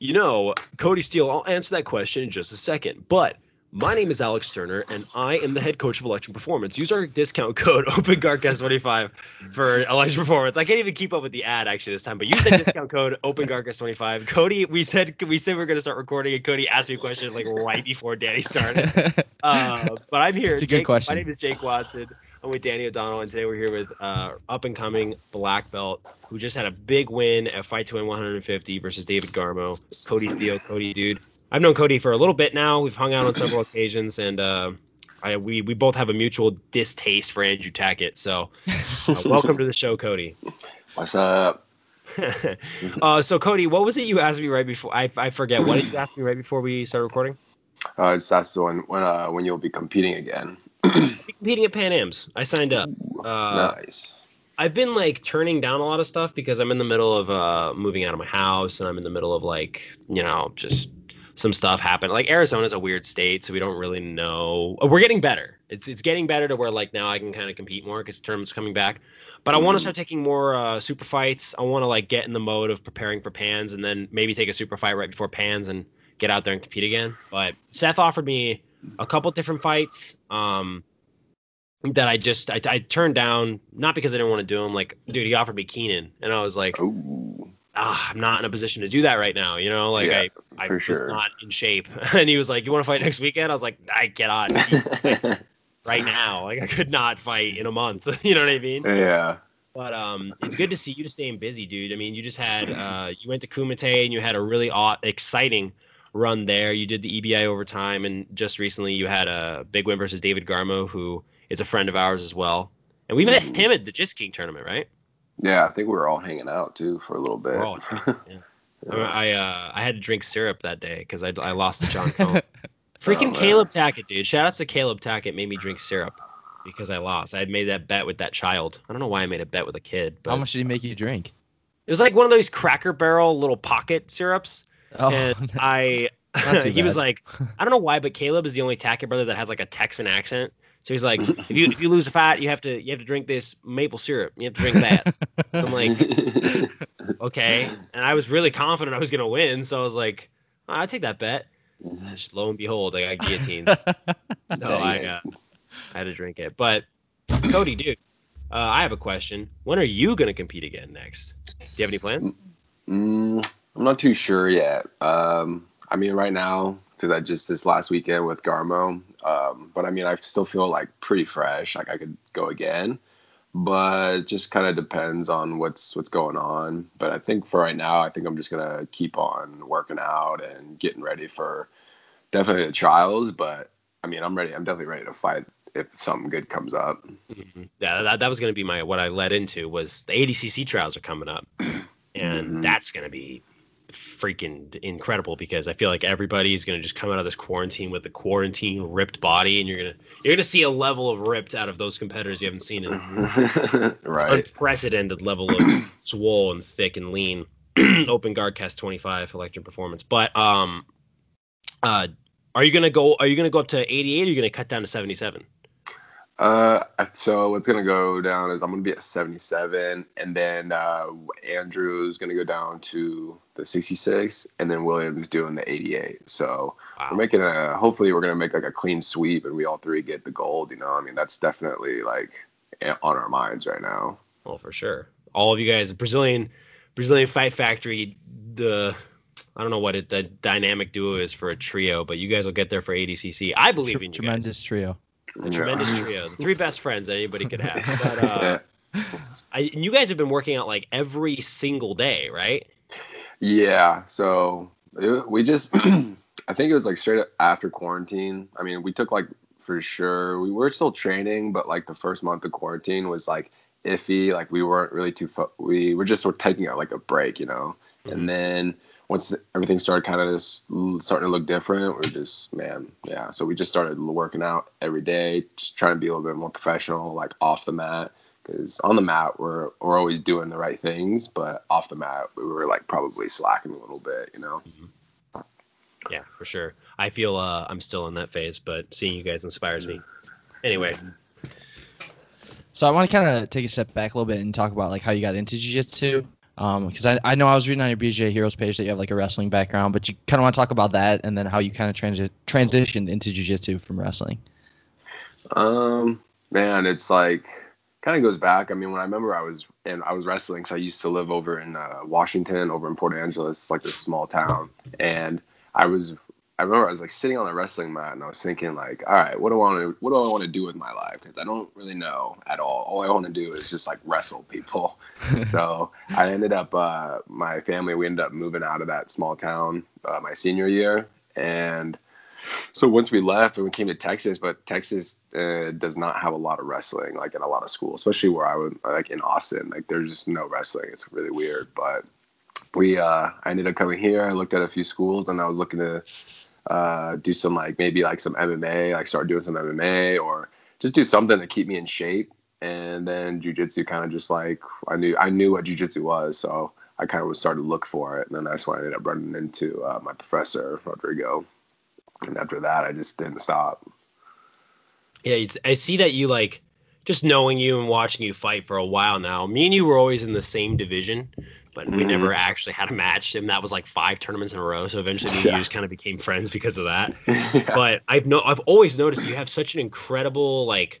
You know, Kody Steele, I'll answer that question in just a second. But my name is Alex Turner, and I am the head coach of Electric Performance. Use our discount code OpenGuardCast25 for Electric Performance. I can't even keep up with the ad actually this time, but use the discount code OpenGuardCast25. Kody, we said we said we are gonna start recording, and Kody asked me a question like right before Danny started. Uh, but I'm here. It's a good Jake, question. My name is Jake Watson. I'm with Danny O'Donnell, and today we're here with uh, up and coming black belt who just had a big win at Fight to Win 150 versus David Garmo. Kody Steele, Kody, dude. I've known Kody for a little bit now. We've hung out on several occasions, and uh, I, we we both have a mutual distaste for Andrew Tackett. So, uh, welcome to the show, Kody. What's up? uh, so Kody, what was it you asked me right before? I, I forget. What did you ask me right before we started recording? Uh, it's that's the one when uh, when you'll be competing again. Competing at Pan Am's. I signed up. Uh, nice. I've been like turning down a lot of stuff because I'm in the middle of uh, moving out of my house and I'm in the middle of like you know just some stuff happened. Like Arizona's a weird state, so we don't really know. uh, We're getting better. It's it's getting better to where like now I can kind of compete more because tournaments coming back. But I want to start taking more uh, super fights. I want to like get in the mode of preparing for pans and then maybe take a super fight right before pans and get out there and compete again. But Seth offered me a couple different fights. Um, that I just I, I turned down not because I didn't want to do them. Like, dude, he offered me Keenan, and I was like, Ooh. ah, I'm not in a position to do that right now. You know, like Yeah, I I was sure. not in shape. and he was like, you want to fight next weekend? I was like, I cannot right now. Like I could not fight in a month. you know what I mean? yeah. But um, it's good to see you just staying busy, dude. I mean, you just had uh, you went to Kumite and you had a really aw- exciting run there. You did the EBI overtime, and just recently you had a big win versus David Garmo, who is a friend of ours as well. And we met him at the Jits King tournament, right? Yeah, I think we were all hanging out too for a little bit. We're all- yeah. I I, uh, I had to drink syrup that day because I, I lost to John Combs. Freaking Oh. Caleb Tackett, dude. Shout out to Caleb Tackett made me drink syrup because I lost. I had made that bet with that child. I don't know why I made a bet with a kid, but How much did he make you drink? it was like one of those Cracker Barrel little pocket syrups. Oh, and I he was like, I don't know why, but Caleb is the only Tackett brother that has like a Texan accent. So he's like, if you if you lose a fight, you have to you have to drink this maple syrup. You have to drink that. I'm like, okay. And I was really confident I was gonna win, so I was like, oh, I'll take that bet. Just lo and behold, I got guillotined. so I uh, I had to drink it. But Kody, dude, uh, I have a question. When are you gonna compete again next? Do you have any plans? Mm, I'm not too sure yet. Um, I mean, right now, because I just this last weekend with Garmo. Um, but I mean, I still feel like pretty fresh. Like I could go again, but it just kind of depends on what's what's going on. But I think for right now, I think I'm just gonna keep on working out and getting ready for definitely the trials. But I mean, I'm ready. I'm definitely ready to fight if something good comes up. Mhm. Yeah, that, that was going to be my what I led into was the ADCC trials are coming up, and Mhm. that's going to be freaking incredible because I feel like everybody is going to just come out of this quarantine with a quarantine ripped body, and you're gonna you're gonna see a level of ripped out of those competitors you haven't seen in right. unprecedented level of swole and thick and lean. Open guard cast 25 electric performance, but um, uh, are you gonna go? Are you gonna go up to 88? Or are you gonna cut down to 77? Uh, so what's gonna go down is I'm gonna be at 77, and then uh, Andrew's gonna go down to the 66, and then William's doing the 88. So Wow. we're making a. Hopefully, we're gonna make like a clean sweep, and we all three get the gold. You know, I mean, that's definitely like on our minds right now. Well, for sure. All of you guys, Brazilian Brazilian Fight Factory, the I don't know what it, the dynamic duo is for a trio, but you guys will get there for ADCC. I believe in you tremendous trio. A tremendous trio, the three best friends anybody could have. But uh, I, and you guys have been working out like every single day, right? Yeah. So it, we just, I think it was like straight up after quarantine. I mean, we took like for sure, we were still training, but like the first month of quarantine was like iffy. Like we weren't really too, fo- we were just sort of taking a, like a break, you know? Mhm. And then once everything started kind of just starting to look different, we're just, man, yeah. So we just started working out every day, just trying to be a little bit more professional, like off the mat. Because on the mat, we're, we're always doing the right things, but off the mat, we were like probably slacking a little bit, you know? Yeah, for sure. I feel uh, I'm still in that phase, but seeing you guys inspires me. Anyway, So I want to kind of take a step back a little bit and talk about like how you got into jiu-jitsu. Because um, I, I know I was reading on your BJJ Heroes page that you have like a wrestling background, but you kind of want to talk about that and then how you kind of transi- transitioned into jiu-jitsu from wrestling. Um, man, it's like kind of goes back. I mean, when I remember I was and I was wrestling, so I used to live over in uh, Washington, over in Port Angeles, like this small town, and I was I remember I was like sitting on a wrestling mat and I was thinking like, all right, what do I want to what do I want to do with my life? Because I don't really know at all. All I want to do is just like wrestle people. so I ended up uh, my family we ended up moving out of that small town uh, my senior year, and so once we left and we came to Texas, but Texas uh, does not have a lot of wrestling like in a lot of schools, especially where I would like in Austin. Like there's just no wrestling. It's really weird, but we uh, I ended up coming here. I looked at a few schools and I was looking to uh, do some like maybe like some MMA, like start doing some MMA or just do something to keep me in shape. And then jujitsu kind of just like I knew I knew what jujitsu was, so I kind of was started to look for it. And then that's when I ended up running into uh, my professor Rodrigo. And after that, I just didn't stop. Yeah, I see that you like just knowing you and watching you fight for a while now. Me and you were always in the same division, but mm-hmm. we never actually had a match, and that was like five tournaments in a row. So eventually, yeah. you just kind of became friends because of that. yeah. But I've no, I've always noticed you have such an incredible like,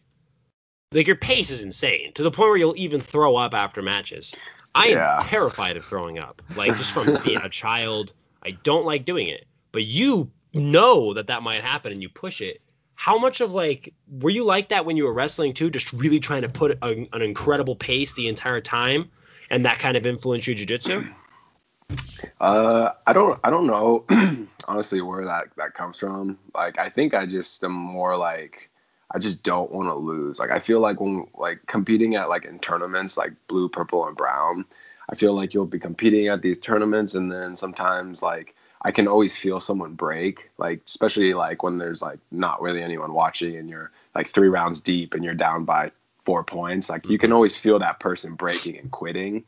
like your pace is insane to the point where you'll even throw up after matches. I yeah. am terrified of throwing up, like just from being a child. I don't like doing it, but you know that that might happen and you push it. How much of like were you like that when you were wrestling too? Just really trying to put a, an incredible pace the entire time, and that kind of influenced your jujitsu? Uh, I don't, I don't know honestly where that that comes from. Like, I think I just am more like, I just don't want to lose. Like, I feel like when like competing at like in tournaments like blue, purple, and brown, I feel like you'll be competing at these tournaments, and then sometimes like I can always feel someone break, like especially like when there's like not really anyone watching and you're like three rounds deep and you're down by four points. Like you can mm-hmm. always feel that person breaking and quitting.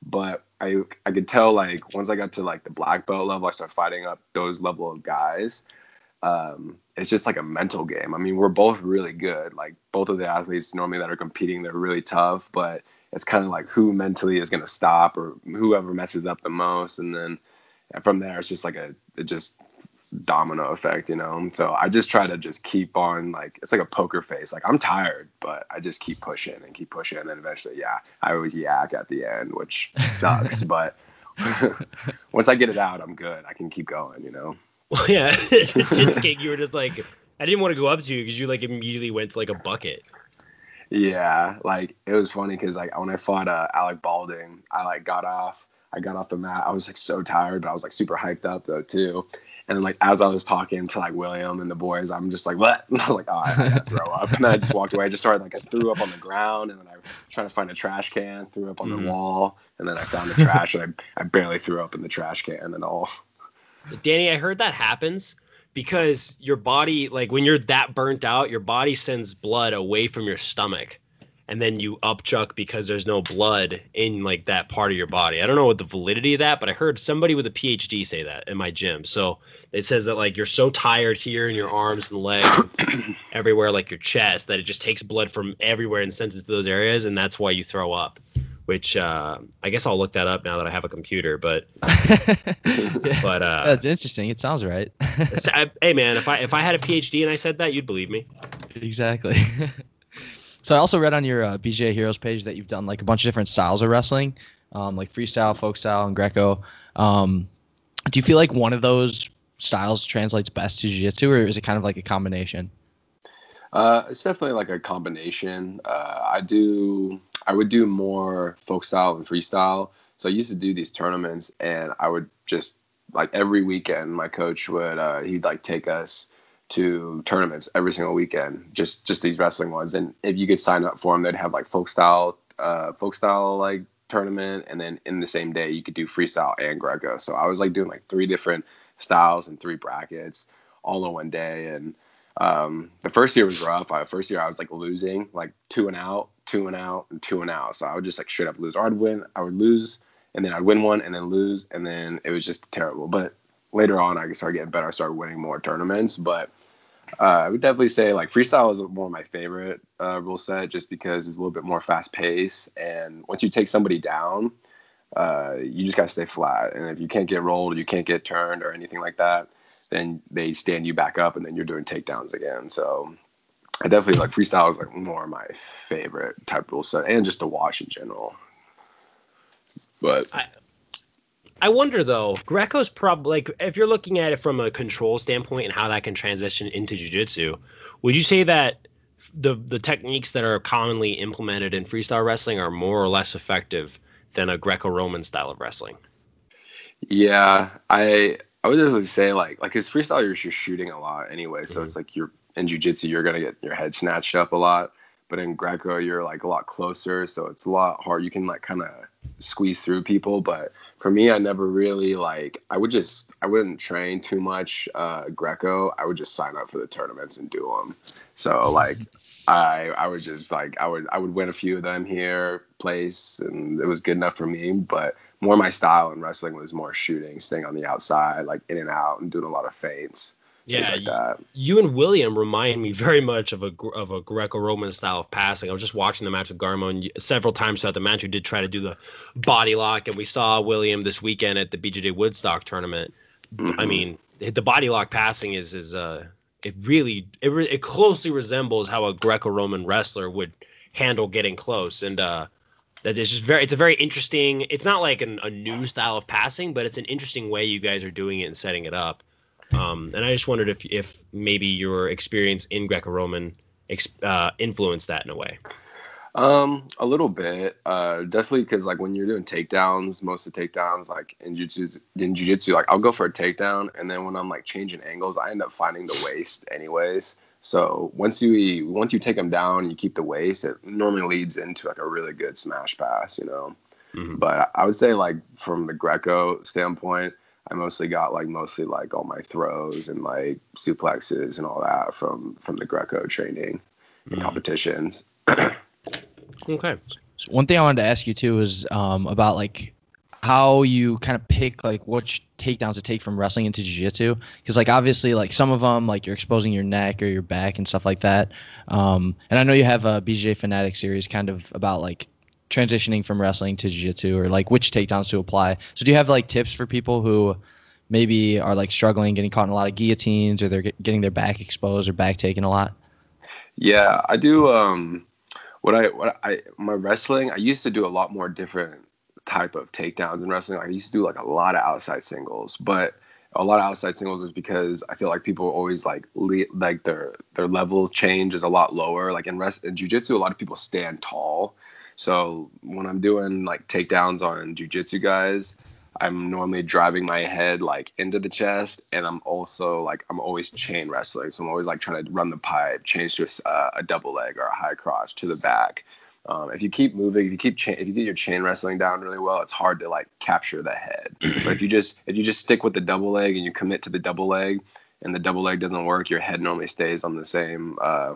But I I could tell like once I got to like the black belt level, I started fighting up those level of guys. Um, it's just like a mental game. I mean, we're both really good. Like both of the athletes normally that are competing, they're really tough, but it's kind of like who mentally is going to stop or whoever messes up the most, and then from there it's just like a it just domino effect, you know. So I just try to just keep on like it's like a poker face. Like I'm tired, but I just keep pushing and keep pushing, and then eventually, yeah, I always yak at the end, which sucks. but once I get it out, I'm good. I can keep going, you know. Well, yeah, Shinsuke, you were just like I didn't want to go up to you because you like immediately went to like a bucket. Yeah, like it was funny because like when I fought uh, Alec Baulding, I like got off I got off the mat. I was like so tired, but I was like super hyped up though too. And then like as I was talking to like William and the boys, I'm just like, what? And I was like, oh, I, I throw up. And then I just walked away. I just started like I threw up on the ground, and then I tried to find a trash can, threw up on mm. the wall, and then I found the trash, and I, I barely threw up in the trash can and all. Danny, I heard that happens because your body, like when you're that burnt out, your body sends blood away from your stomach and then you upchuck because there's no blood in like that part of your body. I don't know what the validity of that, but I heard somebody with a PhD say that in my gym. So it says that like you're so tired here in your arms and legs, everywhere like your chest, that it just takes blood from everywhere and sends it to those areas, and that's why you throw up. Which uh, I guess I'll look that up now that I have a computer. But but uh, that's interesting. It sounds right. I, hey man, if I if I had a PhD and I said that, you'd believe me. Exactly. So I also read on your uh, BJJ Heroes page that you've done like a bunch of different styles of wrestling, um, like freestyle, folk style, and Greco. Um, do you feel like one of those styles translates best to jiu-jitsu, or is it kind of like a combination? Uh, it's definitely like a combination. Uh, I do, I would do more folk style and freestyle. So I used to do these tournaments, and I would just like every weekend, my coach would uh, he'd like take us to tournaments every single weekend, just just these wrestling ones. And if you could sign up for them, they'd have like folk style, uh, folk style like tournament, and then in the same day you could do freestyle and Greco. So I was like doing like three different styles and three brackets all in one day. And um, the first year was rough. I, first year I was like losing, like two and out, two and out, and two and out. So I would just like straight up lose. Or I'd win, I would lose, and then I'd win one, and then lose, and then it was just terrible. But later on, I started getting better. I started winning more tournaments, but uh, I would definitely say like freestyle is more my favorite uh, rule set just because it's a little bit more fast pace. And once you take somebody down, uh, you just gotta stay flat. And if you can't get rolled, you can't get turned or anything like that, then they stand you back up, and then you're doing takedowns again. So I definitely like freestyle is like more of my favorite type rule set, and just to watch in general. But I, I wonder though, Greco's probably like if you're looking at it from a control standpoint and how that can transition into jiu-jitsu, would you say that the the techniques that are commonly implemented in freestyle wrestling are more or less effective than a Greco-Roman style of wrestling? Yeah, I I would definitely say like like his freestyle you're, you're shooting a lot anyway, so Mhm. it's like you're in jiu-jitsu you're gonna get your head snatched up a lot, but in Greco you're like a lot closer, so it's a lot hard. You can like kind of squeeze through people, but for me I never really like I would just I wouldn't train too much uh, Greco. I would just sign up for the tournaments and do them. So like I I would just like I would I would win a few of them here, place, and it was good enough for me. But more my style in wrestling was more shooting, staying on the outside, like in and out, and doing a lot of feints. Yeah, like you and William remind me very much of a of a Greco-Roman style of passing. I was just watching the match with Garmo, and several times throughout the match, you did try to do the body lock, and we saw William this weekend at the BJJ Woodstock tournament. I Mhm. mean, the body lock passing is is uh it really it, re- it closely resembles how a Greco-Roman wrestler would handle getting close, and uh that is just very it's a very interesting. It's not like an, a new style of passing, but it's an interesting way you guys are doing it and setting it up. Um, and I just wondered if if maybe your experience in Greco-Roman uh, influenced that in a way. Um, a little bit. Uh, definitely because like when you're doing takedowns, most of the takedowns like in jiu-jitsu, in jiu-jitsu, like I'll go for a takedown, and then when I'm like changing angles, I end up finding the waist anyways. So once you once you take them down, you keep the waist. It normally leads into like a really good smash pass, you know. Mhm. But I would say like from the Greco standpoint, I mostly got like mostly like all my throws and like suplexes and all that from from the Greco training and Mhm. competitions. Okay. So one thing I wanted to ask you too is um, about like how you kind of pick like which takedowns to take from wrestling into jiu-jitsu because like obviously like some of them like you're exposing your neck or your back and stuff like that um, and i know you have a bjj fanatic series kind of about like transitioning from wrestling to jiu-jitsu or like which takedowns to apply so do you have like tips for people who maybe are like struggling getting caught in a lot of guillotines or they're getting their back exposed or back taken a lot Yeah, I do. Um, what I what I my wrestling, I used to do a lot more different type of takedowns in wrestling. I used to do like a lot of outside singles, but a lot of outside singles is because I feel like people always like le- like their their level change is a lot lower. Like in rest in jujitsu, a lot of people stand tall. So when I'm doing like takedowns on jujitsu guys, I'm normally driving my head like into the chest, and I'm also like I'm always chain wrestling, so I'm always like trying to run the pipe, change to a, uh, a double leg or a high cross to the back. Um, if you keep moving, if you keep cha- if you get your chain wrestling down really well, it's hard to like capture the head. but if you just if you just stick with the double leg and you commit to the double leg, and the double leg doesn't work, your head normally stays on the same uh,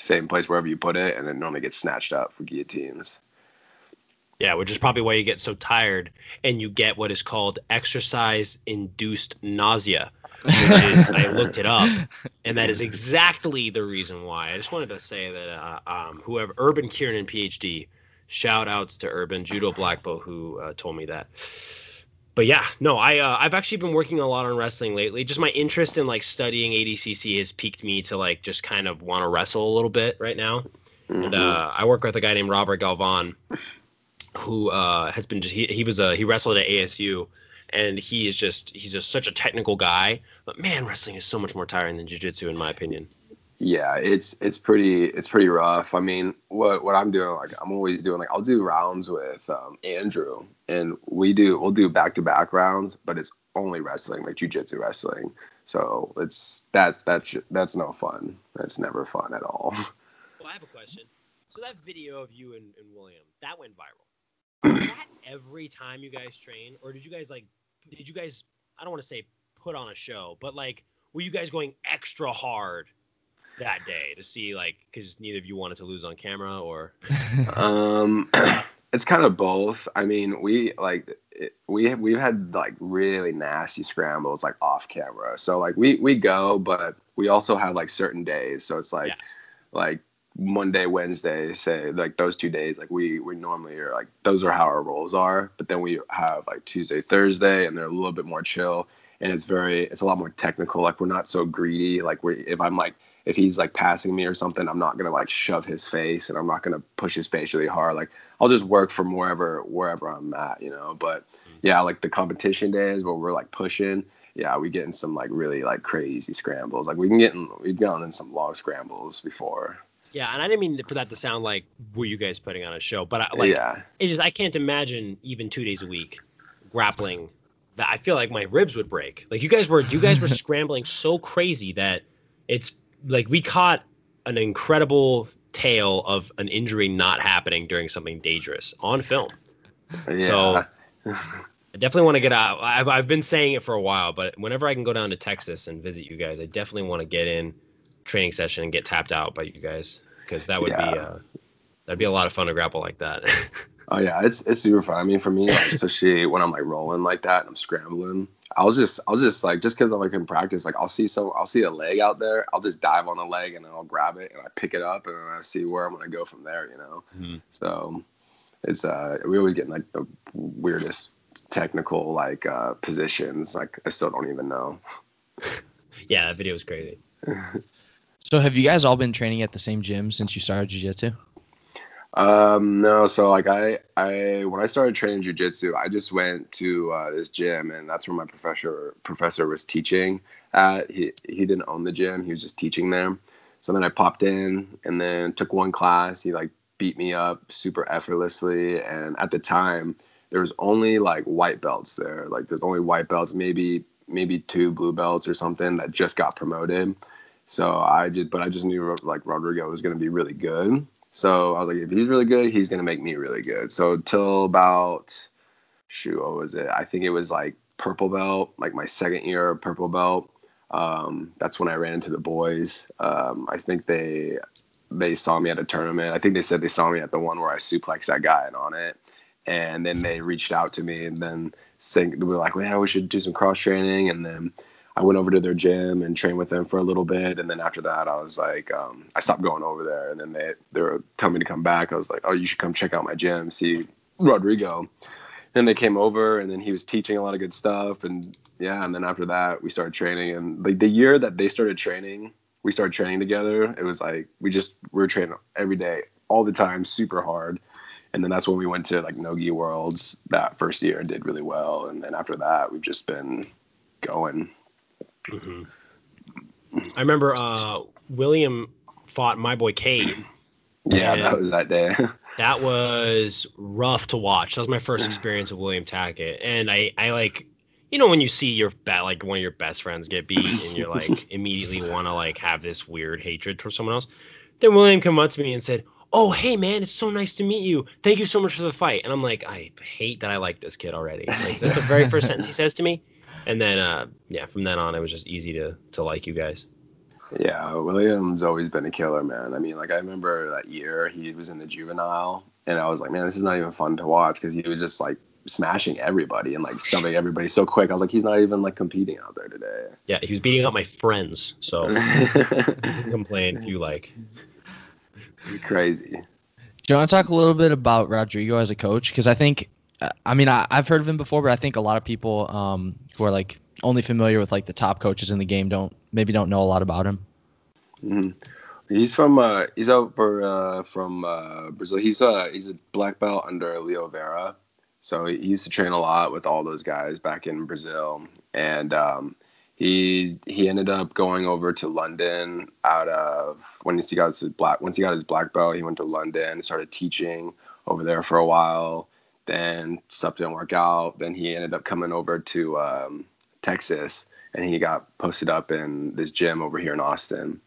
same place wherever you put it, and it normally gets snatched up for guillotines. Yeah, which is probably why you get so tired and you get what is called exercise induced nausea, which is I looked it up, and that is exactly the reason why. I just wanted to say that uh, um, whoever Urban Kieran PhD, shout outs to Urban Judo Black Belt who uh, told me that. But yeah, no, I uh, I've actually been working a lot on wrestling lately. Just my interest in like studying ADCC has piqued me to like just kind of want to wrestle a little bit right now. And Mhm. uh, I work with a guy named Robert Galvan, who uh, has been just he, he was a he wrestled at ASU, and he is just he's just such a technical guy. But man, wrestling is so much more tiring than jiu-jitsu in my opinion. Yeah, it's it's pretty it's pretty rough. I mean, what what I'm doing like I'm always doing like I'll do rounds with um, Andrew, and we do we'll do back to back rounds, but it's only wrestling like jujitsu wrestling. So it's that that's that's no fun. That's never fun at all. Well, I have a question. So that video of you and, and William that went viral. Was that every time you guys train, or did you guys like did you guys I don't want to say put on a show, but like were you guys going extra hard that day to see like because neither of you wanted to lose on camera or um, it's kind of both. I mean, we like it, we have, we've had like really nasty scrambles like off camera. So like we we go, but we also have like certain days. So it's like Yeah. like Monday, Wednesday, say like those two days, like we we normally are like those are how our roles are. But then we have like Tuesday, Thursday, and they're a little bit more chill, and it's very it's a lot more technical. Like we're not so greedy. Like we if I'm like if he's like passing me or something, I'm not gonna like shove his face, and I'm not gonna push his face really hard. Like I'll just work from wherever wherever I'm at, you know. But mm-hmm. yeah, like the competition days where we're like pushing yeah, we get in some like really like crazy scrambles. Like we can get in, we've gone in some long scrambles before. Yeah, and I didn't mean for that to sound like were you guys putting on a show, but I, like yeah, it just I can't imagine even two days a week grappling. That I feel like my ribs would break. Like you guys were you guys were scrambling so crazy that it's like we caught an incredible tale of an injury not happening during something dangerous on film. yeah. So I definitely want to get out. I've, I've been saying it for a while, but whenever I can go down to Texas and visit you guys, I definitely want to get in training session and get tapped out by you guys because that would Yeah. be uh, that'd be a lot of fun to grapple like that. Oh yeah, it's it's super fun. I mean, for me, like, especially when I'm like rolling like that and I'm scrambling, I'll just I'll just like just because I'm like in practice, like I'll see some I'll see a leg out there, I'll just dive on the leg and then I'll grab it and I pick it up and then I see where I'm gonna go from there, you know. Mhm. So it's uh we always get in, like the weirdest technical like uh positions. Like I still don't even know. yeah, that video was crazy. So have you guys all been training at the same gym since you started jiu-jitsu? Um, no, so like I, I when I started training jujitsu, I just went to uh, this gym, and that's where my professor professor was teaching at. He he didn't own the gym; he was just teaching there. So then I popped in, and then took one class. He like beat me up super effortlessly, and at the time there was only like white belts there. Like there's only white belts, maybe maybe two blue belts or something that just got promoted. So I did, but I just knew like Rodrigo was gonna be really good. So I was like, if he's really good, he's gonna make me really good. So till about shoot, what was it? I think it was like purple belt, like my second year of purple belt. Um, that's when I ran into the boys. Um, I think they they saw me at a tournament. I think they said they saw me at the one where I suplexed that guy and on it. And then they reached out to me and then saying they were like, man, we should do some cross training. And then I went over to their gym and trained with them for a little bit, and then after that, I was like, um, I stopped going over there, and then they they were telling me to come back. I was like, oh, you should come check out my gym, see Rodrigo. And they came over, and then he was teaching a lot of good stuff, and yeah, and then after that, we started training, and like the year that they started training, we started training together. It was like we just we were training every day, all the time, super hard. And then that's when we went to like Nogi Worlds that first year and did really well. And then after that, we've just been going. Hmm I remember uh, William fought my boy Cade. Yeah, Yeah. that was that day. That was rough to watch. That was my first experience of William Tackett, and I, I like, you know, when you see your bet like one of your best friends get beat, and you're like immediately want to like have this weird hatred towards someone else. Then William came up to me and said, "Oh, hey man, it's so nice to meet you. Thank you so much for the fight." And I'm like, I hate that I like this kid already. Like that's the very first sentence he says to me, and then uh, yeah, from then on it was just easy to to like you guys. Yeah, William's always been a killer, man. I mean, like I remember that year he was in the juvenile, and I was like, man, this is not even fun to watch because he was just like smashing everybody and like stumping everybody so quick. I was like, he's not even like competing out there today. Yeah, he was beating up my friends, so you can complain if you like. It's crazy. Do you want to talk a little bit about Rodrigo as a coach? Because I think, I mean, I, I've heard of him before, but I think a lot of people um, who are like only familiar with like the top coaches in the game don't maybe don't know a lot about him. hmm He's from uh, he's over uh, from uh, Brazil. He's uh, he's a black belt under Leo Vieira, so he used to train a lot with all those guys back in Brazil, and um, he he ended up going over to London out of when he got his black once he got his black belt, he went to London, started teaching over there for a while. Then stuff didn't work out. Then he ended up coming over to um, Texas, and he got posted up in this gym over here in Austin.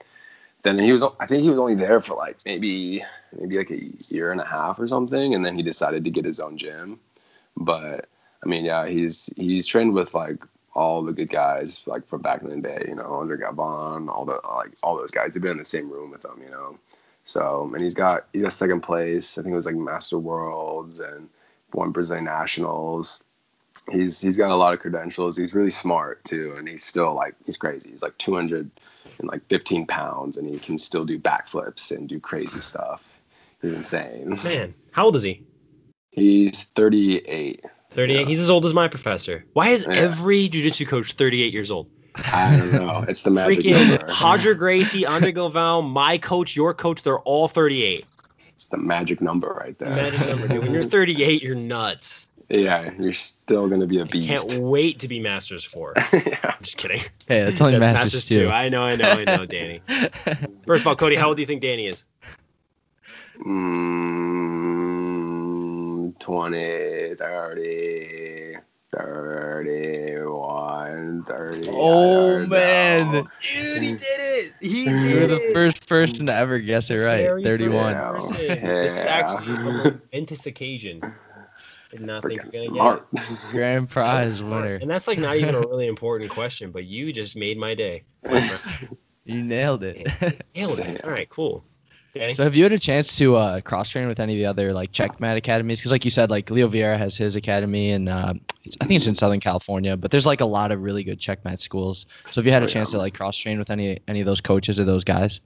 Then he was I think he was only there for like maybe maybe like a year and a half or something and then he decided to get his own gym. But I mean yeah he's he's trained with like all the good guys like from back in the day you know under Gabon all the like all those guys. They've been in the same room with him you know. So and he's got he's got second place. I think it was like Master Worlds and won Brazilian Nationals he's he's got a lot of credentials. He's really smart too, and he's still like he's crazy. He's like 200 and like 15 pounds, and he can still do backflips and do crazy stuff. He's insane. Man, how old is he? He's 38. 38. Yeah. He's as old as my professor. Why is Yeah. every jiu-jitsu coach 38 years old? I don't know. It's the magic Freaking number. Roger Gracie, Andre Galvão, my coach, your coach, they're all 38. It's the magic number right there. Magic number, dude. When you're 38, you're nuts. yeah, you're still gonna be a beast. I can't wait to be Masters 4. yeah. I'm just kidding. Hey, that's only That's Masters, two. I know, I know, I know, Danny. First of all, Kody, how old do you think Danny is? Mm, 20, 30, 31, 30. I oh man, know. Dude, he did it. He did you were the first person to ever guess it right. Very 31. first person. Yeah. This is actually a momentous occasion. Did not think Freaking you're gonna smart. get it. Grand prize winner. And that's like not even a really important question, but you just made my day. You nailed it. Nailed it. All right, cool. Danny? So have you had a chance to uh, cross train with any of the other like checkmat academies? Because like you said, like Leo Vieira has his academy, and uh, I think it's in Southern California. But there's like a lot of really good checkmat schools. So have you had a Oh, chance to like cross train with any any of those coaches or those guys?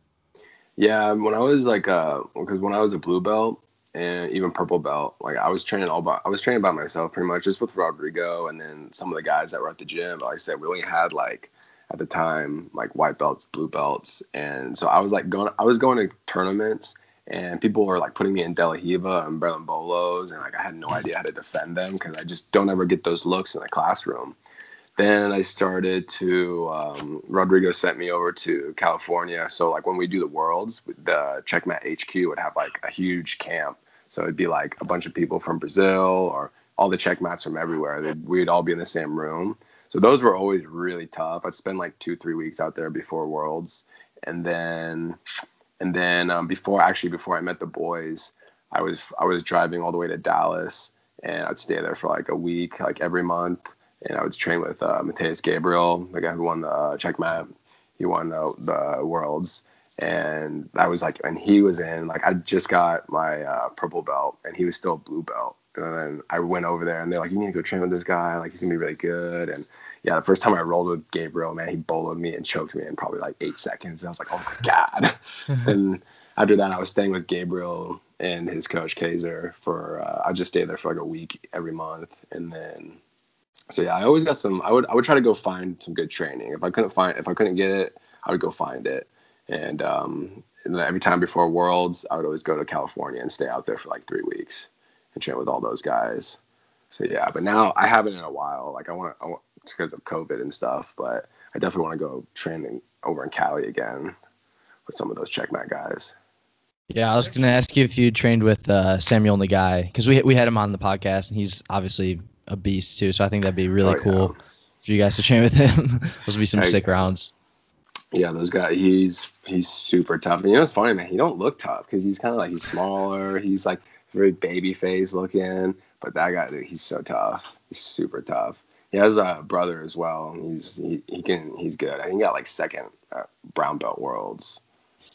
Yeah, when I was like, uh, because when I was a blue belt and even purple belt, like I was training all by, I was training by myself pretty much, just with Rodrigo and then some of the guys that were at the gym. But like I said, we only had like at the time like white belts, blue belts, and so I was like going, I was going to tournaments. And people were like putting me in De La and Berimbolos, and like I had no idea how to defend them because I just don't ever get those looks in the classroom. Then I started to um, Rodrigo sent me over to California. So like when we do the worlds, the Checkmat HQ would have like a huge camp. So it'd be like a bunch of people from Brazil or all the checkmats from everywhere. They'd, we'd all be in the same room. So those were always really tough. I'd spend like two, three weeks out there before worlds, and then and then um, before actually before I met the boys, I was I was driving all the way to Dallas, and I'd stay there for like a week, like every month and I would train with uh, Mateus Gabriel, the guy who won the uh, Checkmat. He won the, the Worlds, and I was like, and he was in like I just got my uh, purple belt, and he was still blue belt. And then I went over there, and they're like, you need to go train with this guy. Like he's gonna be really good. And yeah, the first time I rolled with Gabriel, man, he bowled me and choked me in probably like eight seconds. And I was like, oh my god. and after that, I was staying with Gabriel and his coach Kaiser for uh, I just stayed there for like a week every month, and then so yeah, I always got some. I would I would try to go find some good training. If I couldn't find if I couldn't get it, I would go find it. And um, and every time before Worlds, I would always go to California and stay out there for like three weeks and train with all those guys. So yeah, but now I haven't in a while. Like I want I want because of COVID and stuff, but I definitely want to go training over in Cali again with some of those checkmat guys. Yeah, I was gonna ask you if you trained with uh, Samuel Nagai because we we had him on the podcast and he's obviously a beast too. So I think that'd be really Oh, yeah. cool for you guys to train with him. Those would be some Hey. sick rounds. Yeah, those guys. He's he's super tough. And you know, it's funny, man. He don't look tough because he's kind of like he's smaller. He's like very baby face looking. But that guy, dude, he's so tough. He's super tough. He has a brother as well. He's he, he can he's good. I think he got like second uh, brown belt worlds.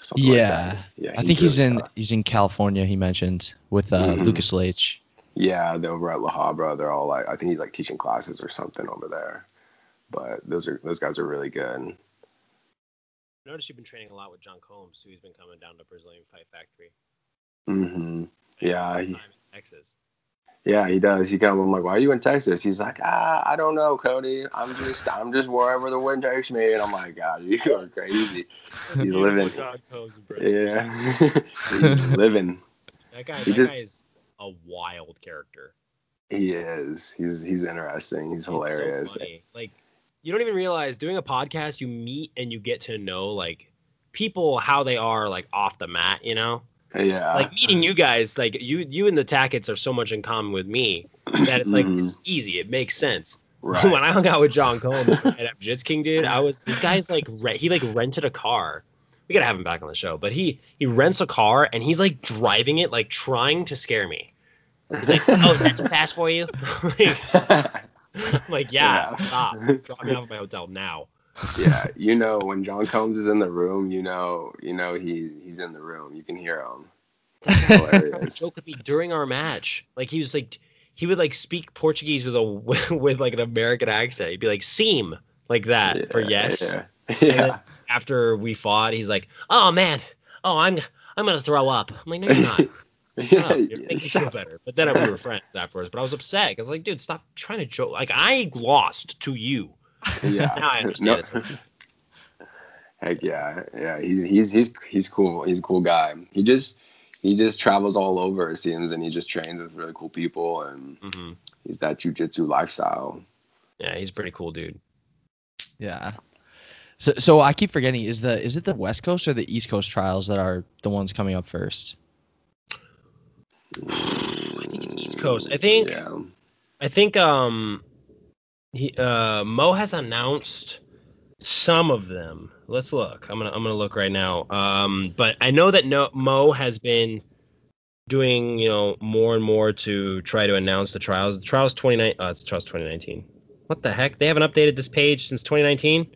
something like Yeah. that. yeah. I think he's in tough. he's in California. He mentioned with uh, Mhm. Lucas Leite. Yeah, they're over at La Habra. They're all like I think he's like teaching classes or something over there. But those are those guys are really good. I noticed you've been training a lot with John Combs too. He's been coming down to Brazilian Fight Factory. hmm Yeah, he- Texas. Yeah, he does. He come. I'm like, why are you in Texas? He's like, ah, I don't know, Kody. I'm just, I'm just wherever the wind takes me. And I'm like, God, you are crazy. He's living. John Combs in Brazil. Yeah, he's living. That guy, He that just- guy is a wild character. He is. He's, he's interesting. He's It's so hilarious. funny. Like you don't even realize doing a podcast, you meet and you get to know like people how they are like off the mat, you know? Yeah. like meeting you guys, like you you and the Tacketts are so much in common with me that it's like Mhm. it's easy. It makes sense. right. when I hung out with John Combs at Jits King, dude, I was this guy's like re- he like rented a car. We gotta have him back on the show, but he he rents a car and he's like driving it, like trying to scare me. He's like, "Oh, is that too fast for you?" like, I'm like, yeah, Yeah. stop, drop me off at my hotel now. Yeah, you know when John Combs is in the room, you know, you know he he's in the room. You can hear him. Hilarious. joked with me during our match. Like he was like, he would like speak Portuguese with a with like an American accent. He'd be like seam like that for yes. Yeah. Yeah. after we fought, he's like, "Oh man, oh I'm I'm gonna throw up." I'm like, "No, you're not. Yeah. You're yeah, making me feel better." But then we were friends afterwards. But I was upset because like, dude, stop trying to joke. Like I lost to you. Yeah. Now I understand No- Heck yeah, yeah. He's he's he's he's cool. He's a cool guy. He just he just travels all over it seems, and he just trains with really cool people, and hmm he's that jujitsu lifestyle. Yeah, he's a pretty cool dude. Yeah. So, so I keep forgetting is the is it the West Coast or the East Coast trials that are the ones coming up first? I think it's East Coast. I think Yeah. I think um he uh Mo has announced some of them. Let's look. I'm gonna I'm gonna look right now. Um, but I know that no Mo has been doing you know more and more to try to announce the trials. The trials 29. Oh, it's trials 2019. What the heck? They haven't updated this page since 2019,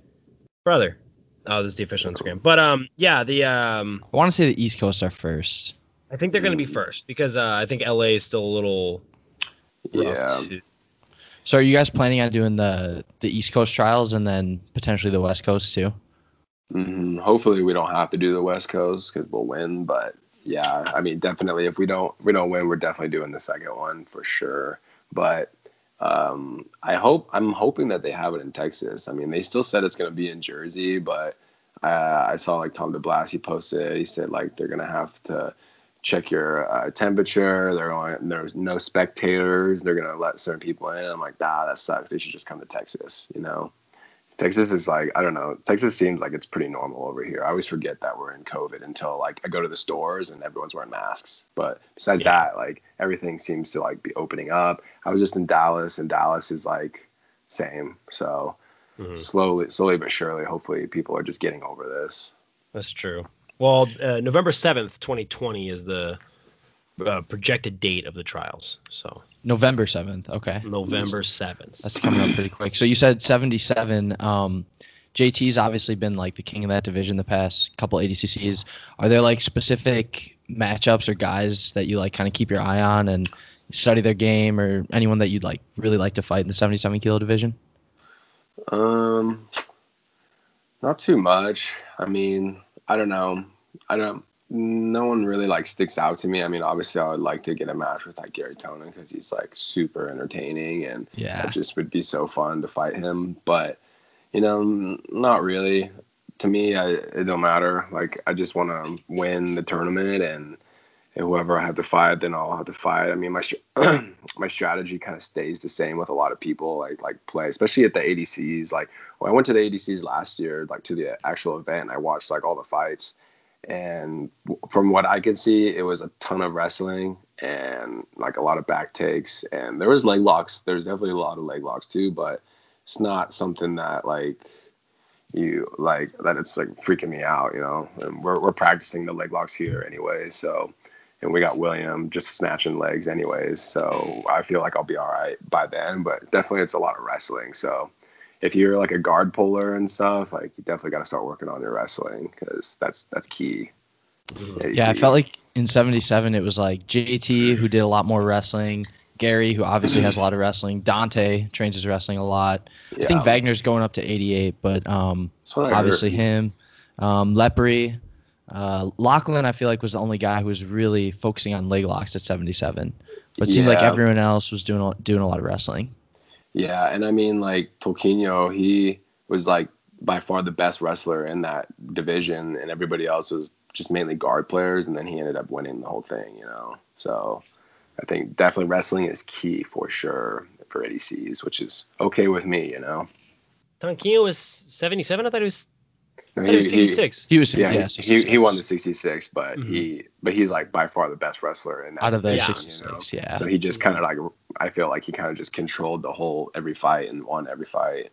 brother. Oh, this is the official Instagram. But um, yeah, the um, I want to say the East Coast are first. I think they're gonna be first because uh, I think LA is still a little rough Yeah. to- So are you guys planning on doing the the East Coast trials and then potentially the West Coast too? hmm Hopefully we don't have to do the West Coast because we'll win. But yeah, I mean, definitely if we don't if we don't win, we're definitely doing the second one for sure. But um, I hope I'm hoping that they have it in Texas. I mean, they still said it's gonna be in Jersey, but uh, I saw like Tom DeBlass he posted. He said like they're gonna have to check your uh, temperature. They're going, there's no spectators. They're gonna let certain people in. I'm like, nah, that sucks. They should just come to Texas, you know. Texas is like I don't know. Texas seems like it's pretty normal over here. I always forget that we're in COVID until like I go to the stores and everyone's wearing masks. But besides Yeah. that, like everything seems to like be opening up. I was just in Dallas and Dallas is like same. So Mhm. slowly, slowly but surely, hopefully people are just getting over this. That's true. Well, uh, November seventh, twenty twenty, is the uh, projected date of the trials. So November seventh. Okay. November seventh. That's coming up pretty quick. So you said 77. Um, JT's obviously been like the king of that division the past couple ADCCs. Are there like specific matchups or guys that you like kind of keep your eye on and study their game, or anyone that you'd like really like to fight in the 77 kilo division? Um, not too much. I mean, I don't know. I don't. No one really like sticks out to me. I mean, obviously, I would like to get a match with like Garry Tonon because he's like super entertaining and Yeah. it just would be so fun to fight him. But you know, not really. To me, I, it don't matter. Like, I just want to win the tournament and. And whoever I have to fight, then I'll have to fight. I mean, my my strategy kind of stays the same with a lot of people. Like like play, especially at the ADCCs. Like when I went to the ADCCs last year, like to the actual event, I watched like all the fights, and from what I could see, it was a ton of wrestling and like a lot of back takes, and there was leg locks. There's definitely a lot of leg locks too, but it's not something that like you like that it's like freaking me out, you know. And we're we're practicing the leg locks here anyway, so and we got William just snatching legs anyways. So I feel like I'll be all right by then, but definitely it's a lot of wrestling. So if you're like a guard puller and stuff, like you definitely got to start working on your wrestling because that's that's key. Mhm. Yeah, I felt like in 77 it was like JT who did a lot more wrestling, Garry who obviously has a lot of wrestling, Dante trains his wrestling a lot. I think Wagner's going up to 88, but um, That's what I obviously heard. him, um, Lepri, uh, Lachlan. I feel like was the only guy who was really focusing on leg locks at 77, but it seemed like everyone else was doing a, doing a lot of wrestling. Yeah, and I mean like Tanquinho, he was like by far the best wrestler in that division, and everybody else was just mainly guard players, and then he ended up winning the whole thing, you know. So I think definitely wrestling is key for sure for ADCCs, which is okay with me, you know. Tanquinho was 77. I thought he was, I I thought he was 66. He was yeah, yeah, he, he, he won the 66 66, but Mhm. he but he's like by far the best wrestler in that out of the Yeah. 66. you know? Yeah, So he just kind of like I feel like he kind of just controlled the whole every fight and won every fight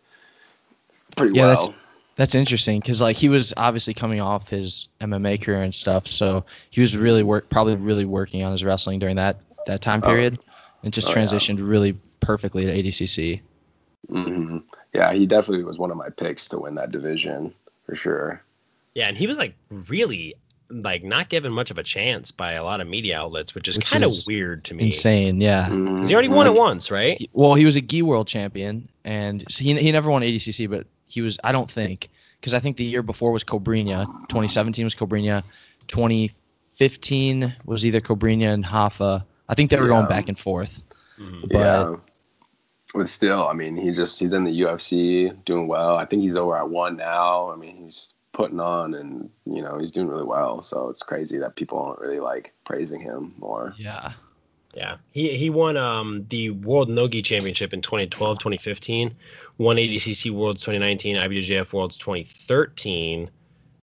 pretty Yeah, that's- well. That's interesting because like he was obviously coming off his MMA career and stuff, so he was really work probably really working on his wrestling during that that time Oh. period, and just Oh, yeah. transitioned really perfectly to ADCC. Mm-hmm. Yeah, he definitely was one of my picks to win that division for sure. Yeah, and he was like really like not given much of a chance by a lot of media outlets, which is kind of weird to me. Insane, yeah. 'Cause he already won it once, right? He- Well, he was a gi world champion, and so he he never won ADCC, but he was I don't think because I think the year before was Cobrinha, 2017 was Cobrinha, 2015 was either Cobrinha and Rafa. I think they were going back and forth. Mhm. But- yeah. But still, I mean, he just he's in the UFC doing well. I think he's over at one now. I mean, he's putting on and you know he's doing really well. So it's crazy that people aren't really like praising him more. Yeah. Yeah, he he won um the World Nogi Championship in 2012, 2015, won ADCC Worlds 2019, IBJJF Worlds 2013,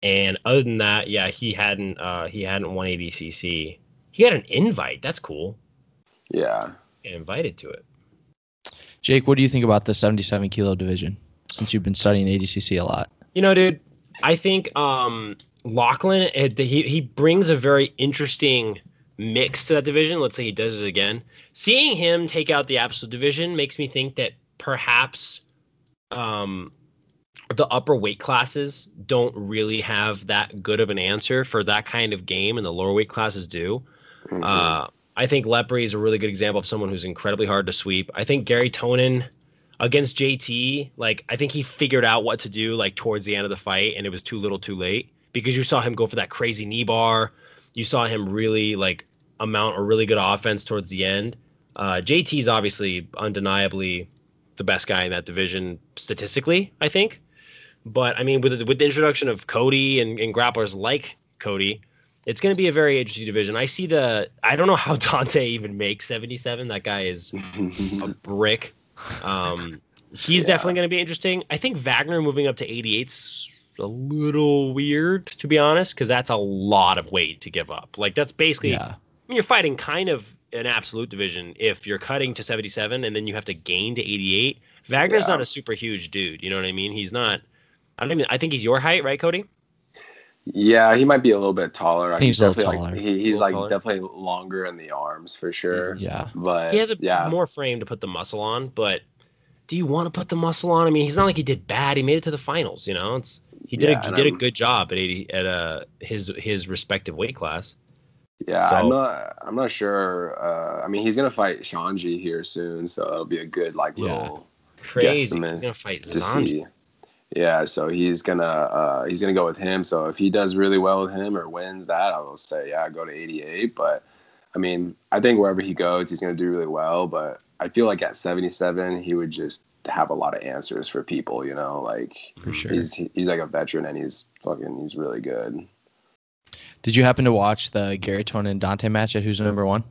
and other than that, yeah, he hadn't uh he hadn't won ADCC. He got an invite. That's cool. Yeah. Get invited to it. Jake, what do you think about the 77 kilo division? Since you've been studying ADCC a lot. You know, dude, I think um Lachlan eh, he he brings a very interesting mix to that division. Let's say he does it again. Seeing him take out the absolute division makes me think that perhaps um the upper weight classes don't really have that good of an answer for that kind of game, and the lower weight classes do. Mhm. Uh, I think Lepri is a really good example of someone who's incredibly hard to sweep. I think Garry Tonon against JT, like I think he figured out what to do like towards the end of the fight, and it was too little, too late because you saw him go for that crazy knee bar. You saw him really like amount a really good offense towards the end. Uh, JT's obviously undeniably the best guy in that division statistically, I think. But I mean, with the, with the introduction of Kody and, and grapplers like Kody, it's going to be a very interesting division. I see the. I don't know how Dante even makes 77. That guy is a brick. Um, he's Yeah. definitely going to be interesting. I think Wagner moving up to 88's a little weird, to be honest, because that's a lot of weight to give up. Like that's basically Yeah. I mean, you're fighting kind of an absolute division if you're cutting to 77 and then you have to gain to 88. Wagner's Yeah. not a super huge dude. You know what I mean? He's not. I don't even. I think he's your height, right, Kody? Yeah, he might be a little bit taller. think he's a little definitely taller. like he, he's Little like taller. definitely longer in the arms for sure. Yeah. But He has a yeah, more frame to put the muscle on, but do you want to put the muscle on? I mean, he's not like he did bad. He made it to the finals. You know, it's he did Yeah, a, he did a I'm- good job at 80 at uh his his respective weight class. yeah. So- I'm not I'm not sure. Uh, I mean, he's gonna fight Shanji here soon, so it'll be a good like Yeah. little Crazy. He's gonna fight to Zanji. Yeah, so he's gonna uh, he's gonna go with him. So if he does really well with him or wins that, I will say yeah, go to 88. But I mean, I think wherever he goes, he's gonna do really well. But I feel like at 77, he would just have a lot of answers for people. You know, like For sure. he's he's like a veteran and he's fucking he's really good. Did you happen to watch the Garry and Dante match at Who's Number One?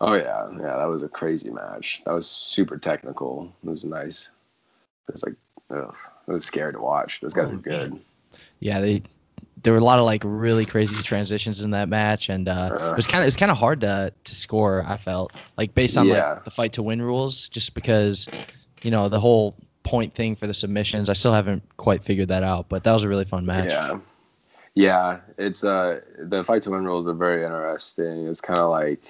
Oh yeah, yeah, that was a crazy match. That was super technical. It was nice. It was like, ugh, it was scary to watch. Those guys Oh, are good. Yeah, they there were a lot of like really crazy transitions in that match, and uh, Uh. it was kind of it's kind of hard to to score. I felt like based on Yeah. like the fight to win rules, just because you know the whole point thing for the submissions. I still haven't quite figured that out, but that was a really fun match. Yeah. Yeah, it's uh the fight to win rules are very interesting. It's kind of like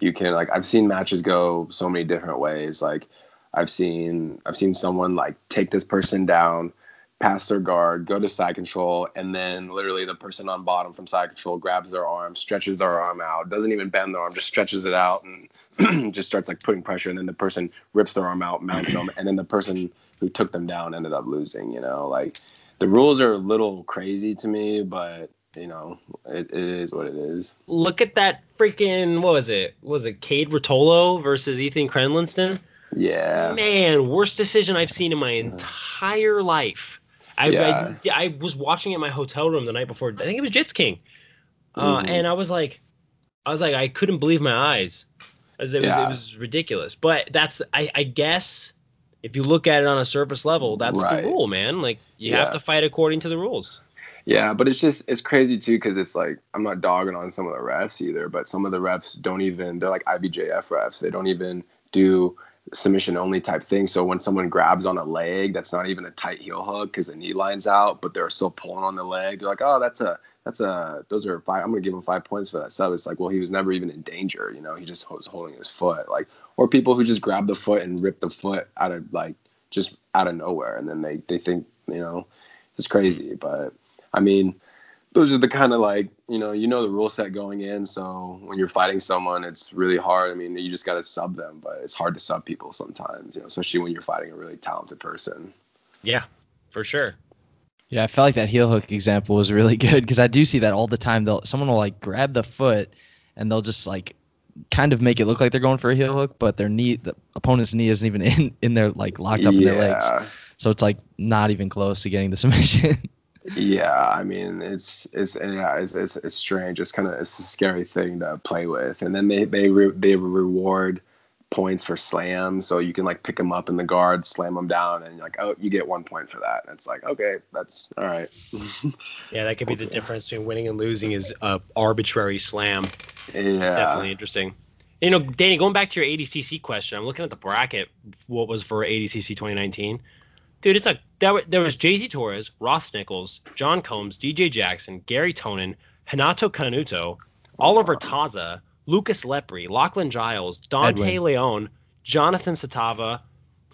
you can like I've seen matches go so many different ways. Like I've seen I've seen someone like take this person down, pass their guard, go to side control, and then literally the person on bottom from side control grabs their arm, stretches their arm out, doesn't even bend their arm, just stretches it out and just starts like putting pressure, and then the person rips their arm out, mounts them, and then the person who took them down ended up losing. You know, like the rules are a little crazy to me, but you know, it, it is what it is. Look at that freaking what was it? Was it Kade Ruotolo versus Ethan Crelinsten? Yeah. Man, worst decision I've seen in my entire life. I've, Yeah. I, I was watching in my hotel room the night before. I think it was Jits King, uh, Mhm. and I was like, I was like, I couldn't believe my eyes. As it was, Yeah. it was ridiculous. But that's, I, I guess, if you look at it on a surface level, that's Right. the rule, man. Like you have to fight according to the rules. Yeah, but it's just it's crazy too because it's like I'm not dogging on some of the refs either, but some of the refs don't even they're like IBJF refs. They don't even do submission only type thing. So when someone grabs on a leg, that's not even a tight heel hook because the knee line's out, but they're still pulling on the leg. They're like, oh, that's a that's a those are five. I'm gonna give him five points for that sub. It's like, well, he was never even in danger. You know, he just was holding his foot. Like, or people who just grab the foot and rip the foot out of like just out of nowhere, and then they they think you know it's crazy, but. I mean, those are the kind of like you know you know the rule set going in so when you're fighting someone it's really hard i mean you just got to sub them but it's hard to sub people sometimes you know especially when you're fighting a really talented person Yeah, for sure. Yeah, I felt like that heel hook example was really good because I do see that all the time. They'll someone will like grab the foot and they'll just like kind of make it look like they're going for a heel hook, but their knee, the opponent's knee isn't even in in their like locked up in their legs, so it's like not even close to getting the submission. Yeah i mean it's it's yeah it's it's, it's strange it's kind of it's a scary thing to play with and then they they re, they reward points for slams so you can like pick them up in the guard slam them down and you're like oh you get one point for that and it's like okay that's all right Yeah, that could be the difference between winning and losing is a arbitrary slam. yeah It's definitely interesting. You know, Danny, going back to your ADCC question, I'm looking at the bracket. What was for ADCC 2019? Dude, it's like there, there was JT Torres, Ross Nichols, John Combs, DJ Jackson, Garry Tonon, Renato Canuto, Oliver Taza, Lucas Lepri, Lachlan Giles, Dante Edwin. Leon, Jonathan Satava,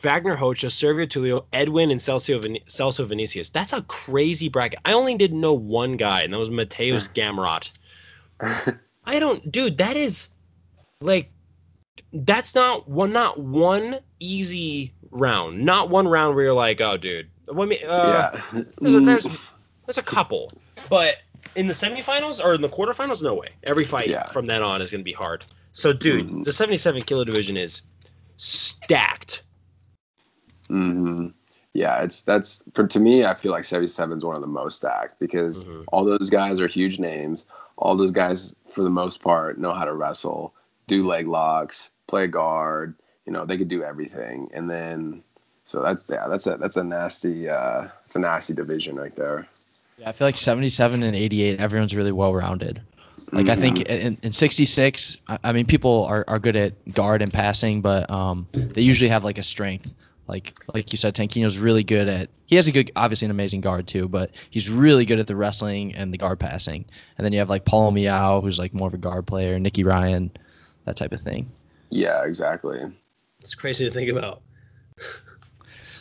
Wagner Rocha, Servio Tulio, Edwin, and Celso, Vin- Celso Vinicius. That's a crazy bracket. I only didn't know one guy, and that was Mateusz Gamrot. I don't, dude. That is like that's not one, not one easy round. Not one round where you're like, oh, dude. Let me. Uh, yeah There's a, there's there's a couple, but in the semifinals or in the quarterfinals, no way. Every fight Yeah. from then on is gonna be hard. So, dude, Mhm. the 77 kilo division is stacked. hmm Yeah, it's that's for to me. I feel like 77 is one of the most stacked because Mhm. all those guys are huge names. All those guys, for the most part, know how to wrestle, do leg locks, play guard. You know, they could do everything. And then, so that's yeah, that's a that's a nasty uh, it's a nasty division right there. Yeah, I feel like 77 and 88, everyone's really well rounded. Like I think Mhm. in, in 66, I, I mean people are, are good at guard and passing, but um they usually have like a strength. Like like you said, Tanquinho's really good at. He has a good, obviously an amazing guard too, but he's really good at the wrestling and the guard passing. And then you have like Paul Miyao, who's like more of a guard player, Nicky Ryan, that type of thing. yeah, exactly. It's crazy to think about.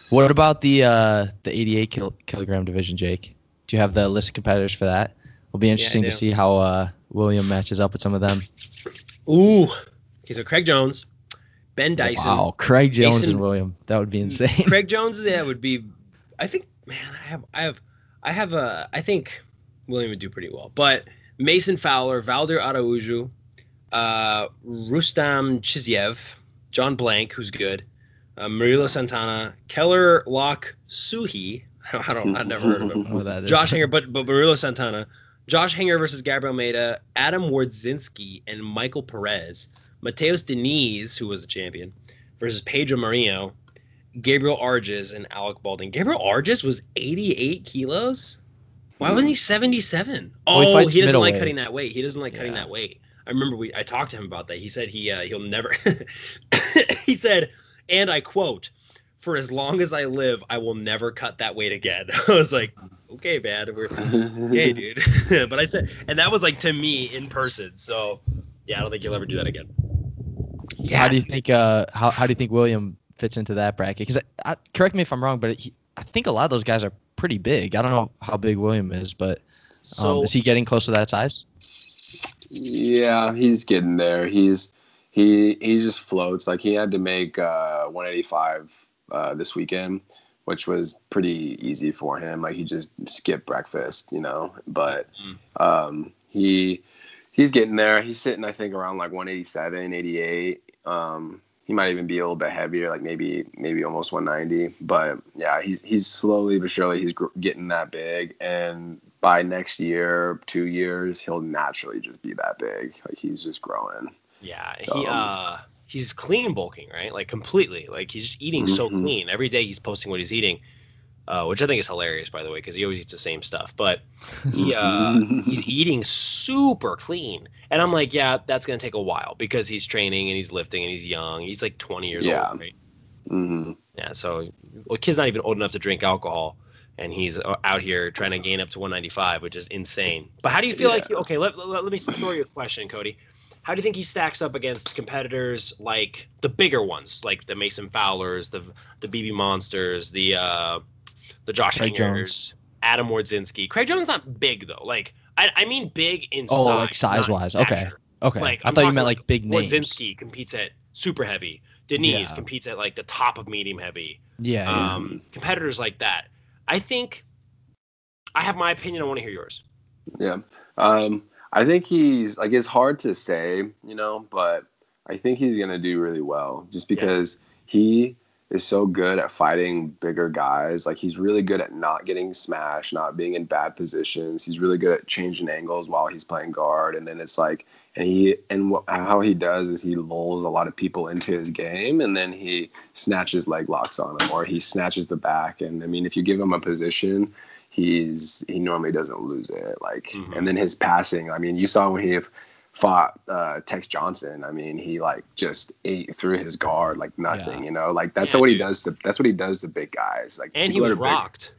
What about the uh the 88 kil- kilogram division, Jake? Do you have the list of competitors for that? It'll be interesting do. to see how uh William matches up with some of them. Ooh. Okay, so Craig Jones, Ben Dyson. Wow, Craig Jones Mason- and William. That would be insane. Craig Jones, yeah, would be. I think, man, I have, I have, I have a. I think William would do pretty well, but Mason Fowler, Valder Araujo, uh, Rustam Chiziev, John Blank, who's good, uh, Murilo Santana, Keller Locke Suhi. I don't, I've never heard of him. Oh, that is- Josh Hinger, but but Murilo Santana, Josh Hinger versus Gabriel Maida, Adam Wardzinski and Michael Perez, Matheus Diniz, who was the champion, versus Pedro Marinho, Gabriel Arges and Alec Baulding. Gabriel Arges was 88 kilos. Why wasn't he 77? Well, he Oh, fights he doesn't like middleweight. cutting that weight. He doesn't like cutting Yeah. that weight. I remember we I talked to him about that. He said he uh, he'll never. he said, and I quote, "For as long as I live, I will never cut that weight again." I was like, okay, man, we're okay, dude. but I said, and that was like to me in person. So yeah, I don't think he'll ever do that again. How do you think? Uh, how how do you think William fits into that bracket? Because I, I, correct me if I'm wrong, but he, I think a lot of those guys are pretty big. I don't know how big William is, but um, So is he getting close to that size? Yeah, he's getting there. He's he he just floats. Like he had to make uh 185 uh this weekend, which was pretty easy for him. Like he just skipped breakfast, you know. But Mm. um he he's getting there. He's sitting I think around like 187, 88. Um he might even be a little bit heavier, like maybe maybe almost 190. But yeah, he's he's slowly but surely he's gr- getting that big, and by next year, two years, he'll naturally just be that big. Like he's just growing. Yeah, So, he uh he's clean bulking, right? Like completely. Like he's just eating so Mhm. clean. Every day he's posting what he's eating. Uh, which I think is hilarious by the way, because he always eats the same stuff. But he uh he's eating super clean. And I'm like, yeah, that's gonna take a while because he's training and he's lifting and he's young. He's like twenty years Yeah. old, right? hmm Yeah, so well, kid's not even old enough to drink alcohol, and he's uh, out here trying to gain up to 195, which is insane. But how do you feel like? Yeah. Okay, let, let, let me throw you a question, Kody. How do you think he stacks up against competitors like the bigger ones, like the Mason Fowlers, the the BB Monsters, the uh, the Josh Craig Hingers, Jones. Adam Wardzinski? Craig Jones not big though. Like I, I mean big in Oh, size, like size wise. Okay. Okay. Like, I I'm thought you meant like big names. Wardzinski competes at super heavy. Denise Yeah. competes at like the top of medium heavy. Yeah. yeah. Um, competitors like that. I think I have my opinion. I want to hear yours. Yeah. Um, I think he's like it's hard to say, you know, but I think he's gonna do really well just because he is so good at fighting bigger guys. Like he's really good at not getting smashed, not being in bad positions. He's really good at changing angles while he's playing guard. And then it's like, and he and wh- how he does is he lulls a lot of people into his game, and then he snatches leg locks on them, or he snatches the back. And I mean, if you give him a position, he's he normally doesn't lose it. Like, Mhm. and then his passing. I mean, you saw when he fought uh, Tex Johnson. I mean, he like just ate through his guard like nothing. Yeah. You know, like that's Yeah, what he does. To, that's what he does to big guys. Like, And he was that big- rocked.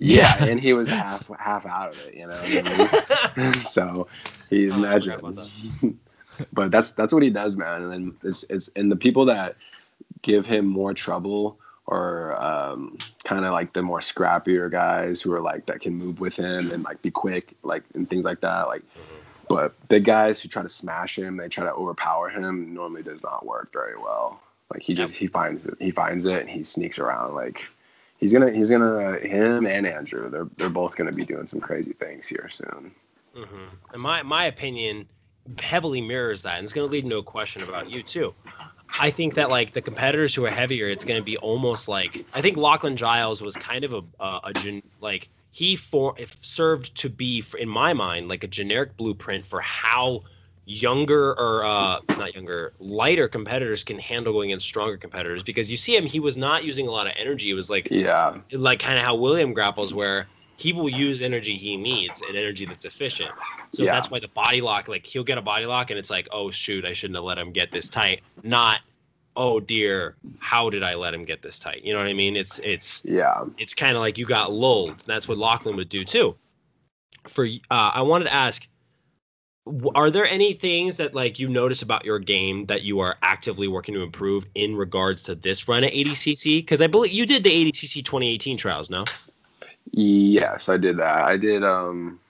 Yeah, Yeah. and he was half half out of it. You know. I mean? so he Oh, imagine. about but that's that's what he does, man. And then it's it's and the people that give him more trouble or um, kind of like the more scrappier guys who are like that can move with him and like be quick, like and things like that. Like, but big guys who try to smash him, they try to overpower him. Normally does not work very well. Like he just he finds it, he finds it, and he sneaks around. Like he's gonna he's gonna him and Andrew, they're they're both gonna be doing some crazy things here soon. hmm And my my opinion heavily mirrors that, and it's to lead a question about you too. I think that like the competitors who are heavier, it's going to be almost like I think Lachlan Giles was kind of a a, a gen, like he for if served to be in my mind like a generic blueprint for how younger or uh not younger lighter competitors can handle going against stronger competitors because you see him he was not using a lot of energy it was like Yeah, like kind of how William grapples, where he will use energy he needs and energy that's efficient. So Yeah. that's why the body lock, like he'll get a body lock and it's like, oh shoot, I shouldn't have let him get this tight. Not, oh dear, how did I let him get this tight? You know what I mean? It's it's yeah. it's kind of like you got lulled. That's what Lachlan would do too. For uh, I wanted to ask, are there any things that like you notice about your game that you are actively working to improve in regards to this run at ADCC? Because I believe you did the ADCC 2018 trials, no? Yes, I did that. I did um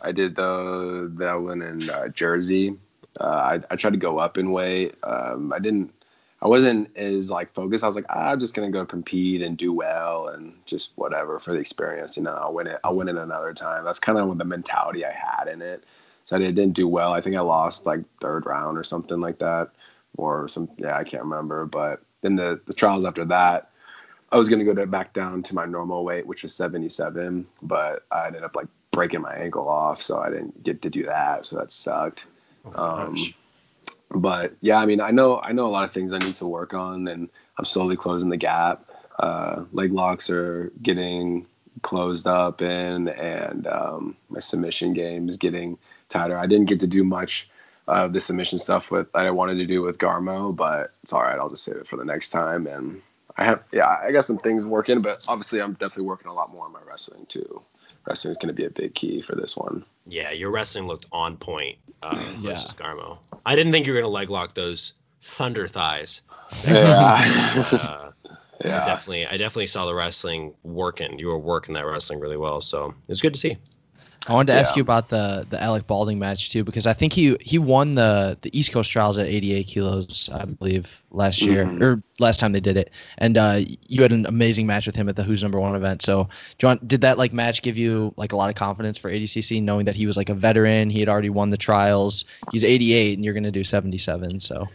I did the that one in uh, Jersey. Uh, I I tried to go up in weight. Um, I didn't. I wasn't as like focused. I was like, ah, I'm just gonna go compete and do well and just whatever for the experience. You know, I'll win it. I'll win it another time. That's kind of the mentality I had in it. So I did, didn't do well. I think I lost like third round or something like that, or some. Yeah, I can't remember. But then the the trials after that, I was gonna go to, back down to my normal weight, which was 77, but I ended up like breaking my ankle off, so I didn't get to do that. So that sucked. Um, Gosh. But yeah, I mean, I know I know a lot of things I need to work on, and I'm slowly closing the gap. Uh, leg locks are getting closed up in, and um, my submission game is getting tighter. I didn't get to do much of the submission stuff with that I wanted to do with Garmo, but it's all right. I'll just save it for the next time. And I have, yeah, I got some things working, but obviously I'm definitely working a lot more on my wrestling too. Wrestling is going to be a big key for this one. Yeah, your wrestling looked on point uh, Yeah. versus Garmo. I didn't think you were gonna leg lock those thunder thighs. Yeah. Uh, I yeah. definitely, I definitely saw the wrestling working. You were working that wrestling really well, so it was good to see. I wanted to ask you about the the Alec Baulding match too, because I think he he won the the East Coast trials at 88 kilos, I believe, last year Mhm. or last time they did it, and uh, you had an amazing match with him at the Who's Number One event. So, John, did that like match give you like a lot of confidence for ADCC, knowing that he was like a veteran, he had already won the trials, he's 88, and you're gonna do 77, so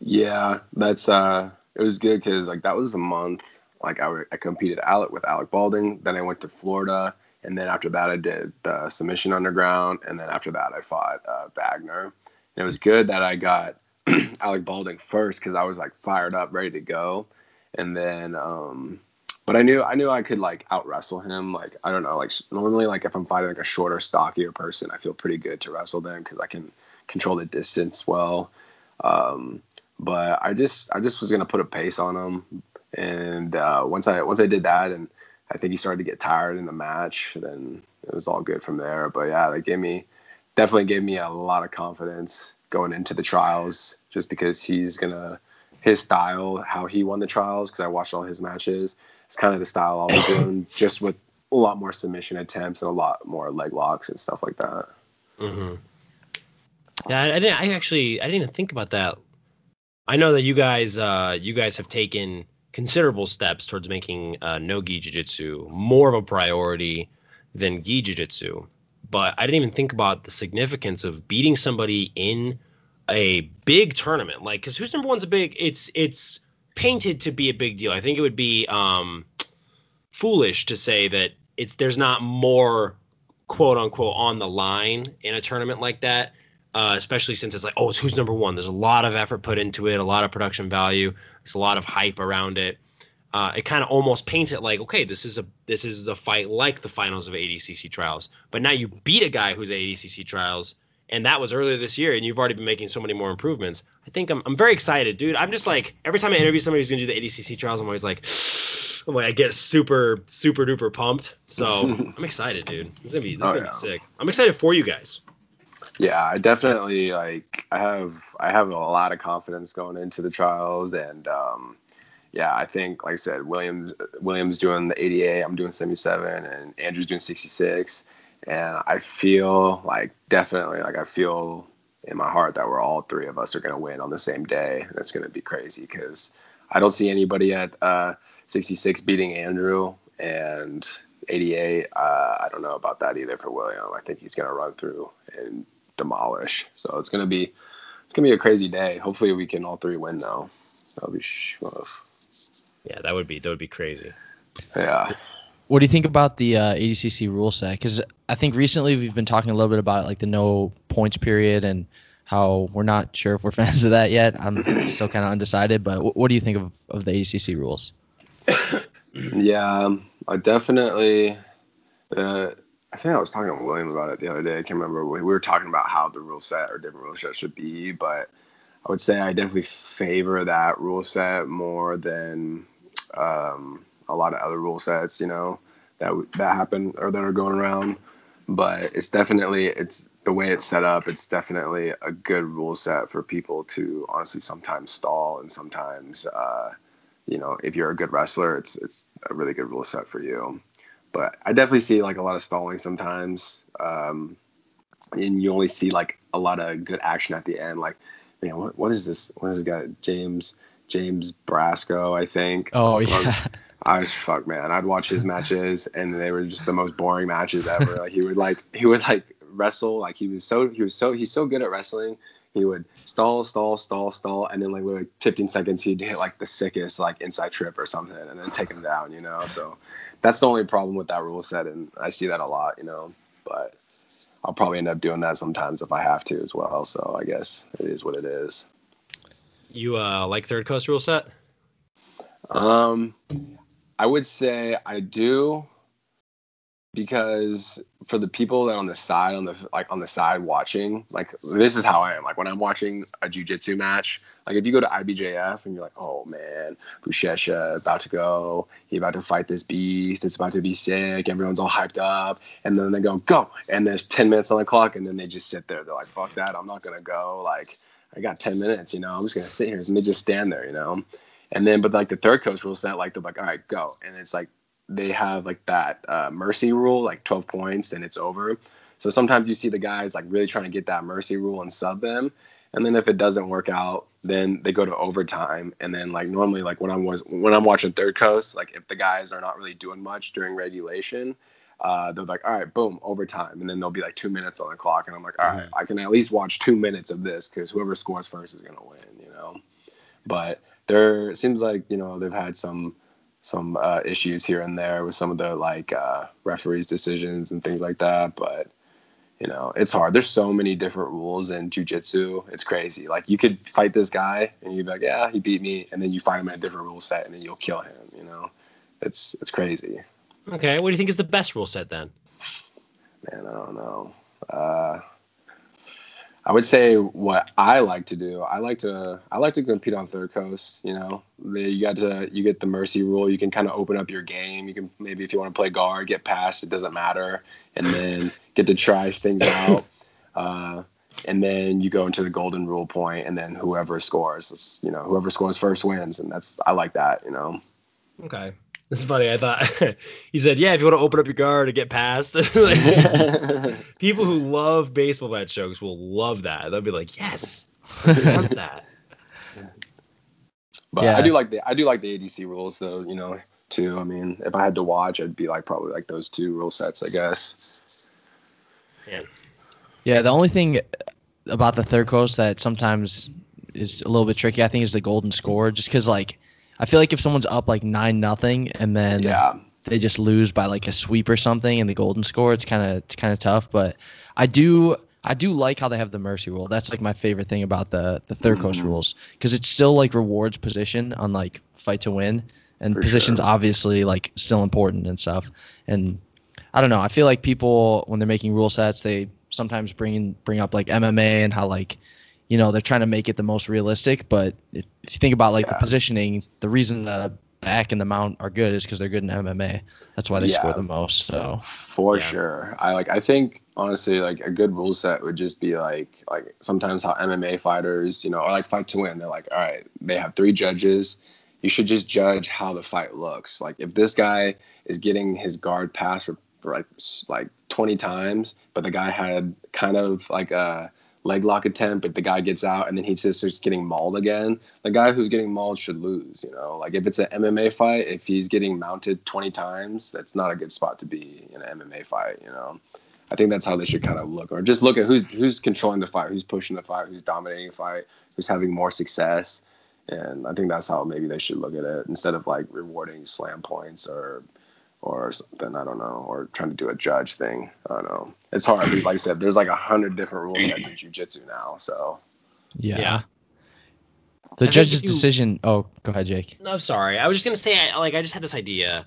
Yeah, that's uh, it was good because like that was a month. Like I, I competed Alec with Alec Baulding. Then I went to Florida, and then after that I did the submission underground, and then after that I fought uh, Wagner. And it was good that I got Alec Baulding first because I was like fired up, ready to go, and then um, but I knew I knew I could like out wrestle him. Like I don't know, like normally like if I'm fighting like a shorter, stockier person, I feel pretty good to wrestle them because I can control the distance well. Um, but I just I just was gonna put a pace on him, and uh, once I once I did that, and I think he started to get tired in the match, then it was all good from there. But yeah, they gave me definitely gave me a lot of confidence going into the trials, just because he's gonna his style, how he won the trials, because I watched all his matches. It's kind of the style I'll be doing, just with a a lot more submission attempts and a lot more leg locks and stuff like that. Mm-hmm. Yeah, I, I didn't. I actually I didn't even think about that. I know that you guys uh, you guys have taken considerable steps towards making uh, no gi jiu-jitsu more of a priority than gi jiu-jitsu. But I didn't even think about the significance of beating somebody in a big tournament. Like, because who's number one's a big. It's it's painted to be a big deal. I think it would be um, foolish to say that it's there's not more quote unquote on the line in a tournament like that. Uh, especially since it's like, oh, it's who's number one. There's a lot of effort put into it, a lot of production value. There's a lot of hype around it. Uh, it kind of almost paints it like, okay, this is a this is a fight like the finals of ADCC trials. But now you beat a guy who's ADCC trials, and that was earlier this year, and you've already been making so many more improvements. I think I'm I'm very excited, dude. I'm just like every time I interview somebody who's gonna do the ADCC trials, I'm always like, I'm like I get super super duper pumped. So I'm excited, dude. This is gonna be this is Oh, gonna yeah. be sick. I'm excited for you guys. Yeah, I definitely like I have I have a lot of confidence going into the trials and um yeah, I think like I said, Williams Williams doing the 88, I'm doing 77 and Andrew's doing 66 and I feel like definitely like I feel in my heart that we're all three of us are going to win on the same day. That's going to be crazy cuz I don't see anybody at uh 66 beating Andrew and 88 uh, I don't know about that either for William. I think he's going to run through and demolish. So it's gonna be it's gonna be a crazy day. Hopefully we can all three win though. That'll be rough. Yeah, that would be that would be crazy. Yeah. What do you think about the uh, ADCC rule set? Because I think recently we've been talking a little bit about like the no points period and how we're not sure if we're fans of that yet. I'm still kind of undecided, but what, what do you think of, of the ADCC rules? Yeah. um, I definitely. Uh, I think I was talking to William about it the other day. I can't remember. We we were talking about how the rule set or different rule sets should be, but I would say I definitely favor that rule set more than um, a lot of other rule sets. You know that that happen or that are going around. But it's definitely it's the way it's set up. It's definitely a good rule set for people to honestly sometimes stall and sometimes. Uh, you know, if you're a good wrestler, it's it's a really good rule set for you. But I definitely see like a lot of stalling sometimes, um, and you only see like a lot of good action at the end. Like, man, what what is this? What is this guy? James James Brasco, I think. Oh yeah, I was fuck man. I'd watch his matches and they were just the most boring matches ever. like he would like he would like wrestle like he was so he was so he's so good at wrestling. He would stall, stall, stall, stall, and then like with like 15 seconds he'd hit like the sickest like inside trip or something, and then take him down. You know, so that's the only problem with that rule set, and I see that a lot. You know, but I'll probably end up doing that sometimes if I have to as well. So I guess it is what it is. You uh like third coast rule set? Um, I would say I do because for the people that on the side on the like on the side watching, like this is how I am. Like when I'm watching a jujitsu match, like if you go to IBJF and you're like, oh man, Buchecha about to go, he about to fight this beast, it's about to be sick, everyone's all hyped up, and then they go go, and there's 10 minutes on the clock, and then they just sit there. They're like, fuck that, I'm not gonna go. Like I got 10 minutes, you know, I'm just gonna sit here and they just stand there, you know. And then, but like the third coach will set, like they're like, all right, go, and it's like they have like that uh, mercy rule, like 12 points, and it's over. So sometimes you see the guys like really trying to get that mercy rule and sub them, and then if it doesn't work out, then they go to overtime. And then like normally, like when I'm was when I'm watching Third Coast, like if the guys are not really doing much during regulation, uh, they're like, all right, boom, overtime, and then there'll be like two minutes on the clock, and I'm like, all right, I can at least watch two minutes of this because whoever scores first is gonna win, you know. But there seems like you know they've had some some uh, issues here and there with some of the like uh, referees decisions and things like that but you know it's hard. There's so many different rules in jiu-jitsu. It's crazy. Like you could fight this guy and you'd be like yeah he beat me and then you find him in a different rule set and then you'll kill him you know? It's it's crazy. Okay, what do you think is the best rule set then? man i don't know. Uh, I would say what I like to do. I like to I like to compete on third coast. You know, you got to you get the mercy rule. You can kind of open up your game. You can maybe if you want to play guard, get past. It doesn't matter, and then get to try things out. Uh, and then you go into the golden rule point, and then whoever scores, you know, whoever scores first wins, and that's I like that. You know. Okay. It's funny. I thought he said, "Yeah, if you want to open up your guard to get past." like, people who love baseball bat jokes will love that. They'll be like, "Yes, I want that." But Yeah. I do like the I do like the ADC rules though, you know, too. I mean, if I had to watch, it'd be like probably like those two rule sets, I guess. Man. Yeah, the only thing about the third coast that sometimes is a little bit tricky, I think, is the golden score. Just because, like, I feel like if someone's up like nine nothing and then yeah. they just lose by like a sweep or something in the golden score, it's kind of it's kind of tough. But I do I do like how they have the mercy rule. That's like my favorite thing about the the third coast Mhm. rules because it still like rewards position on like fight to win, and For position's sure. obviously like still important and stuff. And I don't know. I feel like people when they're making rule sets, they sometimes bring bring up like MMA and how like you know they're trying to make it the most realistic. But if, if you think about like the positioning, the reason the back and the mount are good is because they're good in MMA. That's why they score the most. So For Yeah. sure. I like I think honestly like a good rule set would just be like like sometimes how MMA fighters, you know, or like fight to win, they're like, all right, they have three judges. You should just judge how the fight looks. Like if this guy is getting his guard passed for, for like like 20 times, but the guy had kind of like a leg lock attempt, but the guy gets out and then he just starts getting mauled again. The guy who's getting mauled should lose, you know. Like if it's an MMA fight, if he's getting mounted 20 times, that's not a good spot to be in an MMA fight, you know. I think that's how they should kind of look, or just look at who's who's controlling the fight, who's pushing the fight, who's dominating the fight, who's having more success, and I think that's how maybe they should look at it instead of like rewarding slam points or or something. I don't know, or trying to do a judge thing. I don't know. It's hard because, like I said, there's like a hundred different rule sets in jujitsu now. So yeah. Yeah. The think judge's you- decision. Oh, go ahead, Jake. No, sorry. I was just gonna say, I, like, I just had this idea.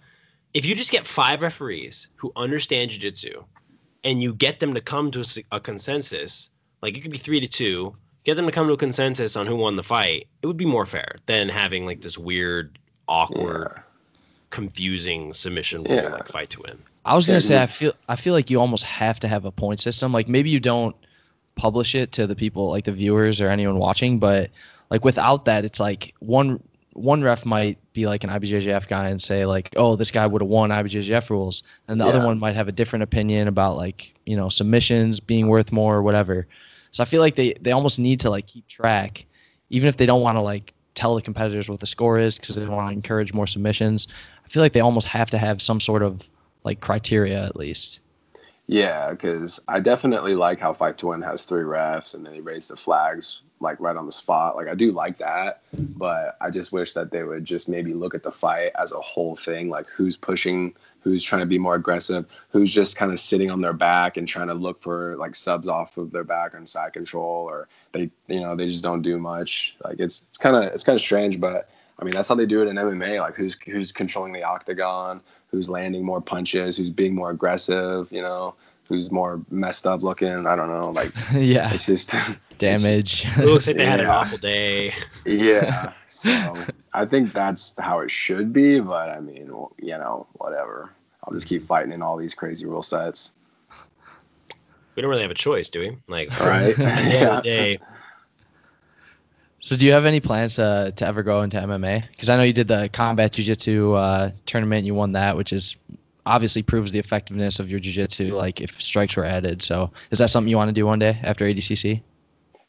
If you just get five referees who understand jujitsu, and you get them to come to a consensus, like it could be three to two, get them to come to a consensus on who won the fight, it would be more fair than having like this weird, awkward, yeah, confusing submission rule Yeah. like fight to win. I was gonna say I feel I feel like you almost have to have a point system. Like maybe you don't publish it to the people like the viewers or anyone watching, but like without that, it's like one one ref might be like an IBJJF guy and say like, oh, this guy would have won IBJJF rules, and the other one might have a different opinion about like you know submissions being worth more or whatever. So I feel like they they almost need to like keep track, even if they don't want to like tell the competitors what the score is because they want to encourage more submissions. I feel like they almost have to have some sort of like criteria at least. yeah, because I definitely like how Fight to has three refs and then they raise the flags like right on the spot. Like I do like that, but I just wish that they would just maybe look at the fight as a whole thing, like who's pushing, who's trying to be more aggressive, who's just kind of sitting on their back and trying to look for like subs off of their back on side control, or they, you know, they just don't do much. Like it's it's kind of it's kind of strange, but I mean that's how they do it in MMA. Like who's who's controlling the octagon, who's landing more punches, who's being more aggressive, you know, who's more messed up looking. I don't know. Like yeah, it's just damage. It looks like they had an awful day. yeah. So I think that's how it should be, but I mean, you know, whatever. I'll just keep fighting in all these crazy rule sets. We don't really have a choice, do we? Like, Right? at the end of Yeah. day, so do you have any plans to to ever go into MMA? Because I know you did the combat jiu-jitsu uh, tournament, you won that, which is obviously proves the effectiveness of your jiu-jitsu. Like if strikes were added, so is that something you want to do one day after ADCC?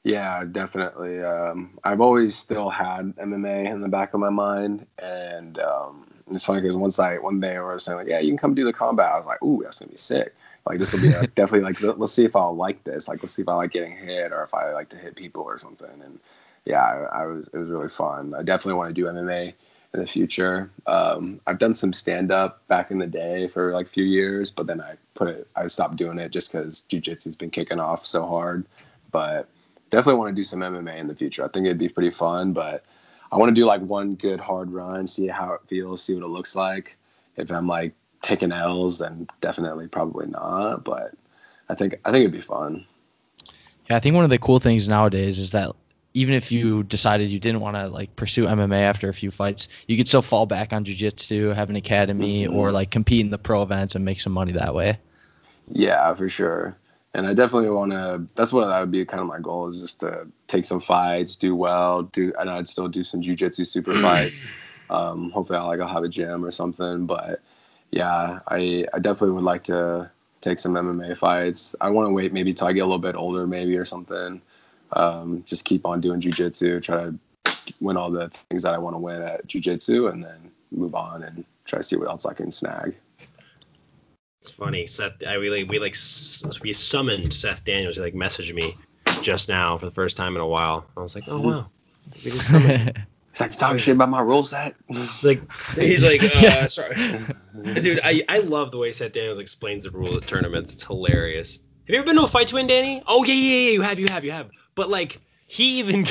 Yeah, definitely. Um, I've always still had MMA in the back of my mind, and um, it's funny because once I one day I was saying like, yeah, you can come do the combat. I was like, ooh, that's gonna be sick. Like this will be like, definitely like let- let's see if I'll like this. Like let's see if I like getting hit or if I like to hit people or something. And yeah, I, I was it was really fun. I definitely want to do MMA in the future. Um, I've done some stand up back in the day for like a few years, but then I put it I stopped doing it just because jujitsu's been kicking off so hard. But definitely want to do some MMA in the future. I think it'd be pretty fun, but I want to do like one good hard run, see how it feels, see what it looks like. If I'm like taking L's, then definitely probably not. But I think I think it'd be fun. Yeah, I think one of the cool things nowadays is that even if you decided you didn't want to like pursue MMA after a few fights, you could still fall back on jiu-jitsu, have an academy, Mhm. or like compete in the pro events and make some money that way. Yeah, for sure. And I definitely want to. That's what that would be kind of my goal is just to take some fights, do well, do, and I'd still do some jujitsu super fights, Um, hopefully, I'll like I'll have a gym or something. But yeah, I I definitely would like to take some MMA fights. I want to wait maybe till I get a little bit older, maybe or something. Um, just keep on doing jujitsu, try to win all the things that I want to win at jujitsu, and then move on and try to see what else I can snag. It's funny, Seth. I really we like we summoned Seth Daniels. He like messaged me just now for the first time in a while. I was like, oh wow, we just summoned. He's like, you talking shit about my rule set? like he's like, uh, sorry, dude. I I love the way Seth Daniels explains the rule at tournaments. It's hilarious. Have you ever been to a fight to win, Danny? Oh yeah, yeah, yeah. You have, you have, you have. But like he even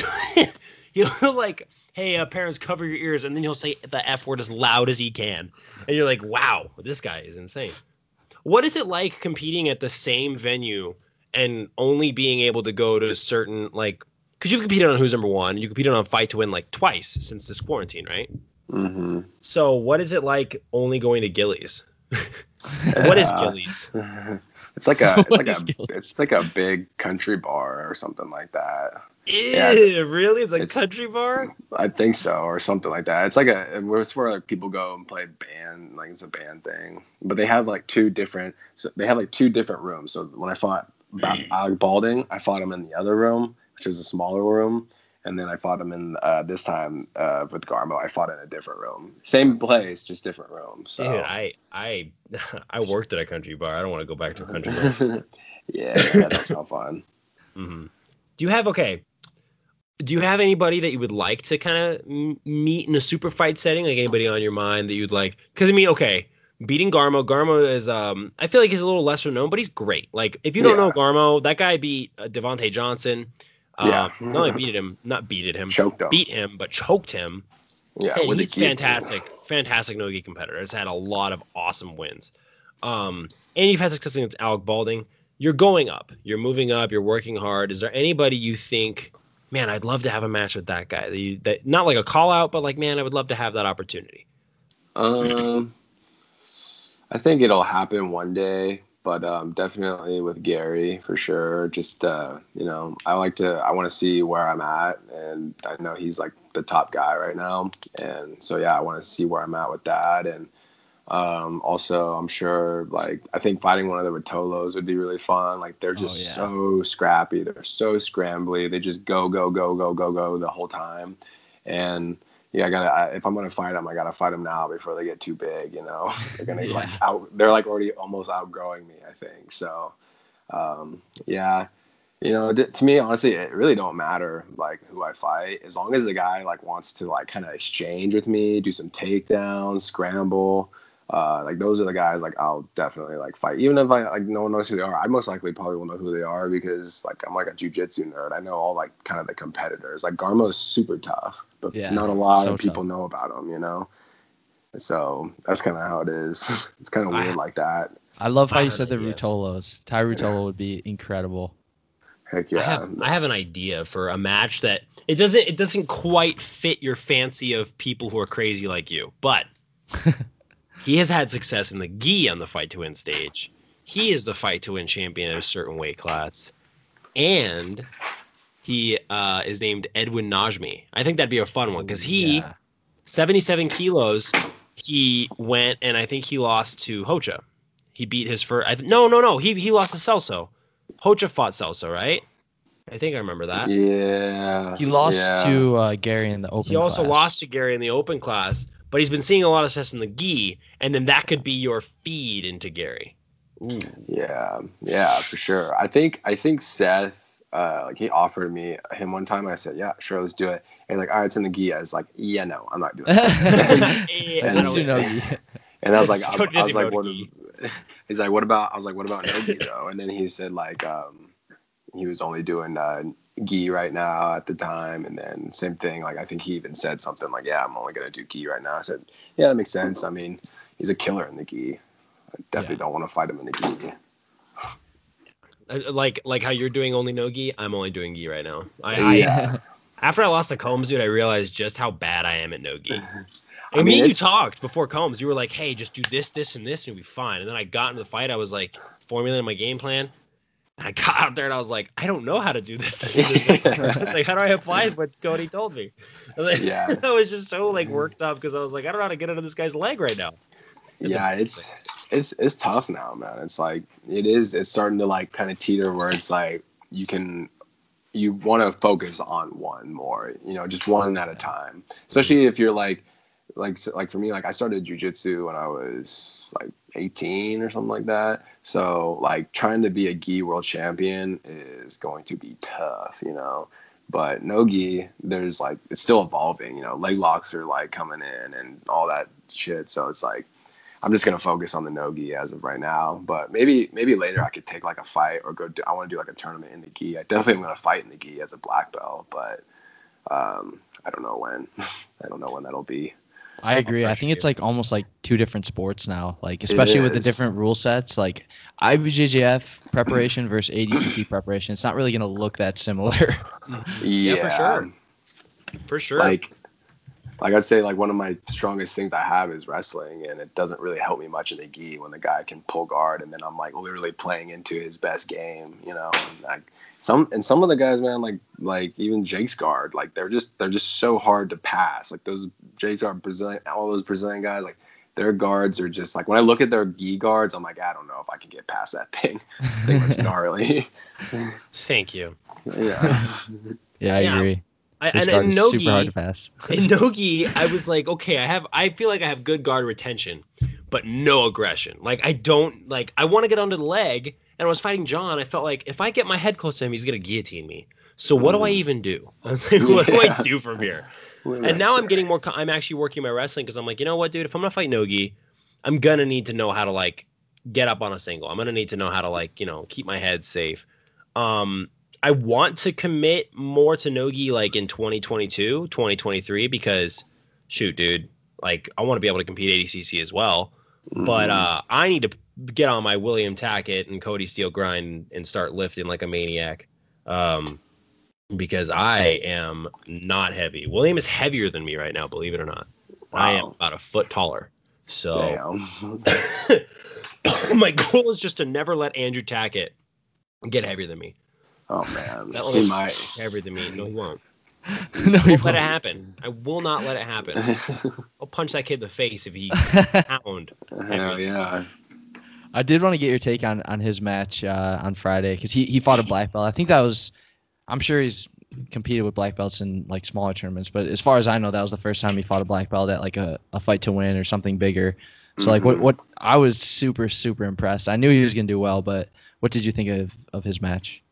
he'll like, hey, uh, parents, cover your ears, and then he'll say the f word as loud as he can, and you're like, wow, this guy is insane. What is it like competing at the same venue and only being able to go to certain like? Because you've competed on Who's Number One, you competed on Fight to Win like twice since this quarantine, right? hmm So what is it like only going to Gillies? what is Gillies? It's like a it's like a it's like a big country bar or something like that. Ew, really? It's like It's- country bar? I think so, or something like that. It's like a it's where like people go and play band, like it's a band thing. But they have like two different, so they have like two different rooms. So when I fought Ba- mm. Alec Baulding, I fought him in the other room, which was a smaller room, and then I fought him in uh, this time uh, with Garmo. I fought in a different room, same place, just different room. So Dude, I I I worked at a country bar. I don't want to go back to a country bar. yeah, that does sound fun. hmm Do you have okay? Do you have anybody that you would like to kind of m- meet in a super fight setting? Like anybody on your mind that you'd like? Because I mean, okay, beating Garmo. Garmo is um, I feel like he's a little lesser known, but he's great. Like if you don't know Garmo, that guy beat uh, Devonte Johnson. Yeah. Not only beat him, not beated him, Choked him. beat him, but choked him. Yeah, and he's fantastic, fantastic no gi competitor. Has had a lot of awesome wins. Um, and you've had success against Alec Baulding. You're going up. You're moving up. You're working hard. Is there anybody you think, man, I'd love to have a match with that guy? That, you, that not like a call out, but like, man, I would love to have that opportunity. Um, I think it'll happen one day, but um, definitely with Garry for sure. Just uh, you know, I like to, I want to see where I'm at, and I know he's like the top guy right now, and so yeah, I want to see where I'm at with that, and um, also I'm sure like I think fighting one of the Ruotolos would be really fun. Like they're just yeah. so scrappy, they're so scrambly, they just go go go go go go the whole time, and yeah, I gotta. I, if I'm gonna fight them, I gotta fight them now before they get too big. You know, they're gonna like out. They're like already almost outgrowing me. I think so. Um, yeah, you know, d- to me, honestly, it really don't matter like who I fight as long as the guy like wants to like kind of exchange with me, do some takedowns, scramble. Uh, like those are the guys like I'll definitely like fight. Even if I like no one knows who they are, I most likely probably will know who they are because like I'm like a jujitsu nerd. I know all like kind of the competitors. Like Garmo's super tough, but Yeah, not a lot so of people tough. know about him. You know, so that's kind of how it is. it's kind of I- weird like that. I love how I you said the an idea. Ruotolos. Tye Ruotolo would be incredible. Heck yeah. I have I have an idea for a match that it doesn't it doesn't quite fit your fancy of people who are crazy like you, but he has had success in the gi on the fight to win stage. He is the fight to win champion at a certain weight class, and he uh, is named Edwin Najmi. I think that'd be a fun one because he Yeah. 77 kilos. He went and I think he lost to Rocha. He beat his first. I, no, no, no. He he lost to Celso. Rocha fought Celso, right? I think I remember that. yeah. He lost yeah. to uh, Garry in the open. He also class. lost to Garry in the open class, but he's been seeing a lot of success in the gi, and then that could be your feed into Garry. Ooh. Yeah, yeah, for sure. I think I think Seth, uh, like he offered me him one time. I said, yeah, sure, let's do it. And like, all right, it's in the gi. I was like, yeah, no, I'm not doing it. Hey, And I Let's don't- do Nogi. And I was like, I, I was like, Disney what? He's like, what about? I was like, what about no gi though? And then he said like, um, he was only doing uh, gi right now at the time. And then same thing. Like I think he even said something like, yeah, I'm only gonna do gi right now. I said, yeah, that makes sense. I mean, he's a killer in the gi. I definitely Yeah. don't want to fight him in the gi. Uh, like like how you're doing only no gi, I'm only doing gi right now. I, I Yeah. after I lost to Combs, dude, I realized just how bad I am at no gi. I, I mean, mean, you talked before Combs. You were like, "Hey, just do this, this, and this, and you'll be fine." And then I got into the fight. I was like formulating my game plan. And I got out there and I was like, I don't know how to do this. this, this I was like, how do I apply what Kody told me? Then, Yeah. I was just so like worked up because I was like, I don't know how to get under this guy's leg right now. It's yeah, amazing. it's it's it's tough now, man. It's like it is. It's starting to like kind of teeter where it's like you can you want to focus on one more, you know, just one at a time. Especially if you're like like like for me, like I started jujitsu when I was like 18 or something like that. So like trying to be a gi world champion is going to be tough, you know. But no gi, there's like it's still evolving, you know. Leg locks are like coming in and all that shit. So it's like I'm just gonna focus on the nogi as of right now. But maybe maybe later I could take like a fight or go. Do, I want to do like a tournament in the gi. I definitely am gonna fight in the gi as a black belt, but um, I don't know when. I don't know when that'll be. I agree. I pressure think it's like almost like two different sports now. Like especially with the different rule sets. Like IBJJF preparation versus ADCC preparation. It's not really gonna look that similar. Yeah, for sure. For sure. Like, like I'd say like one of my strongest things I have is wrestling, and it doesn't really help me much in the gi when the guy can pull guard, and then I'm like literally playing into his best game, you know. And like some and some of the guys, man, like like even Jake's guard, like they're just they're just so hard to pass. Like those Jake's guard Brazilian, all those Brazilian guys, like their guards are just like when I look at their gi guards, I'm like I don't know if I can get past that thing. I think it's gnarly. Thank you. yeah. yeah, I Yeah. agree. I, and, guard and Nogi, super hard to pass. in Nogi, I was like, okay, I have, I feel like I have good guard retention, but no aggression. Like I don't, like I want to get under the leg, and I was fighting John. I felt like if I get my head close to him, he's gonna guillotine me. So what do I even do? I was like, what do I do from here? And now I'm getting more. I'm actually working my wrestling because I'm like, you know what, dude? If I'm gonna fight Nogi, I'm gonna need to know how to like get up on a single. I'm gonna need to know how to like, you know, keep my head safe. Um, I want to commit more to Nogi like in 2022, 2023 because, shoot, dude, like I want to be able to compete ADCC as well. But Mhm. uh, I need to get on my William Tackett and Kody Steele grind and start lifting like a maniac. Um, because I am not heavy. William is heavier than me right now, believe it or not. I am about a foot taller. So my goal is just to never let Andrew Tackett get heavier than me. Oh man, That he little might. heavier than me. No, he won't. no, I he won't let it happen. I will not let it happen. I'll punch that kid in the face if he pound. Hell yeah. I did want to get your take on on his match uh, on Friday because he he fought a black belt. I think that was, I'm sure he's competed with black belts in like smaller tournaments, but as far as I know, that was the first time he fought a black belt at like a, a fight to win or something bigger. So like what Mhm. what I was super super impressed. I knew he was gonna do well, but what did you think of of his match?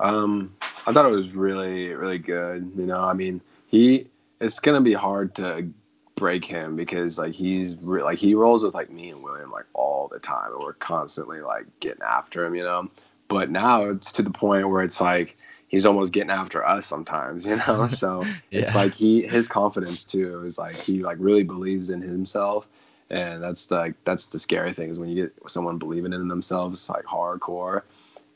Um, I thought it was really, really good. You know, I mean, he it's gonna be hard to break him because like he's re- like he rolls with like me and William like all the time, and we're constantly like getting after him. You know, but now it's to the point where it's like he's almost getting after us sometimes. You know, so it's like he his confidence too is like he like really believes in himself. And that's the, like that's the scary thing is when you get someone believing in themselves like hardcore,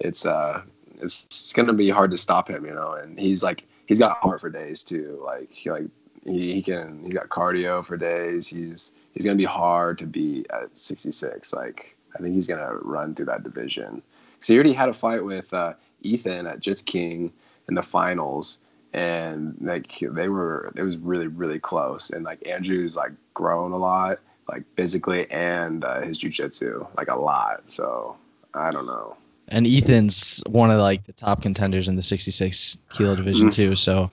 it's uh it's, gonna be hard to stop him, you know. And he's like he's got heart for days too. Like he like he, he can he's got cardio for days. He's he's gonna be hard to beat at 66. Like I think he's gonna run through that division. Cause he already had a fight with uh, Ethan at Jits King in the finals, and like they were it was really really close. And like Andrew's like grown a lot, like physically and uh, his jujitsu like a lot. So I don't know. And Ethan's one of like the top contenders in the 66 kilo division Mhm. too. So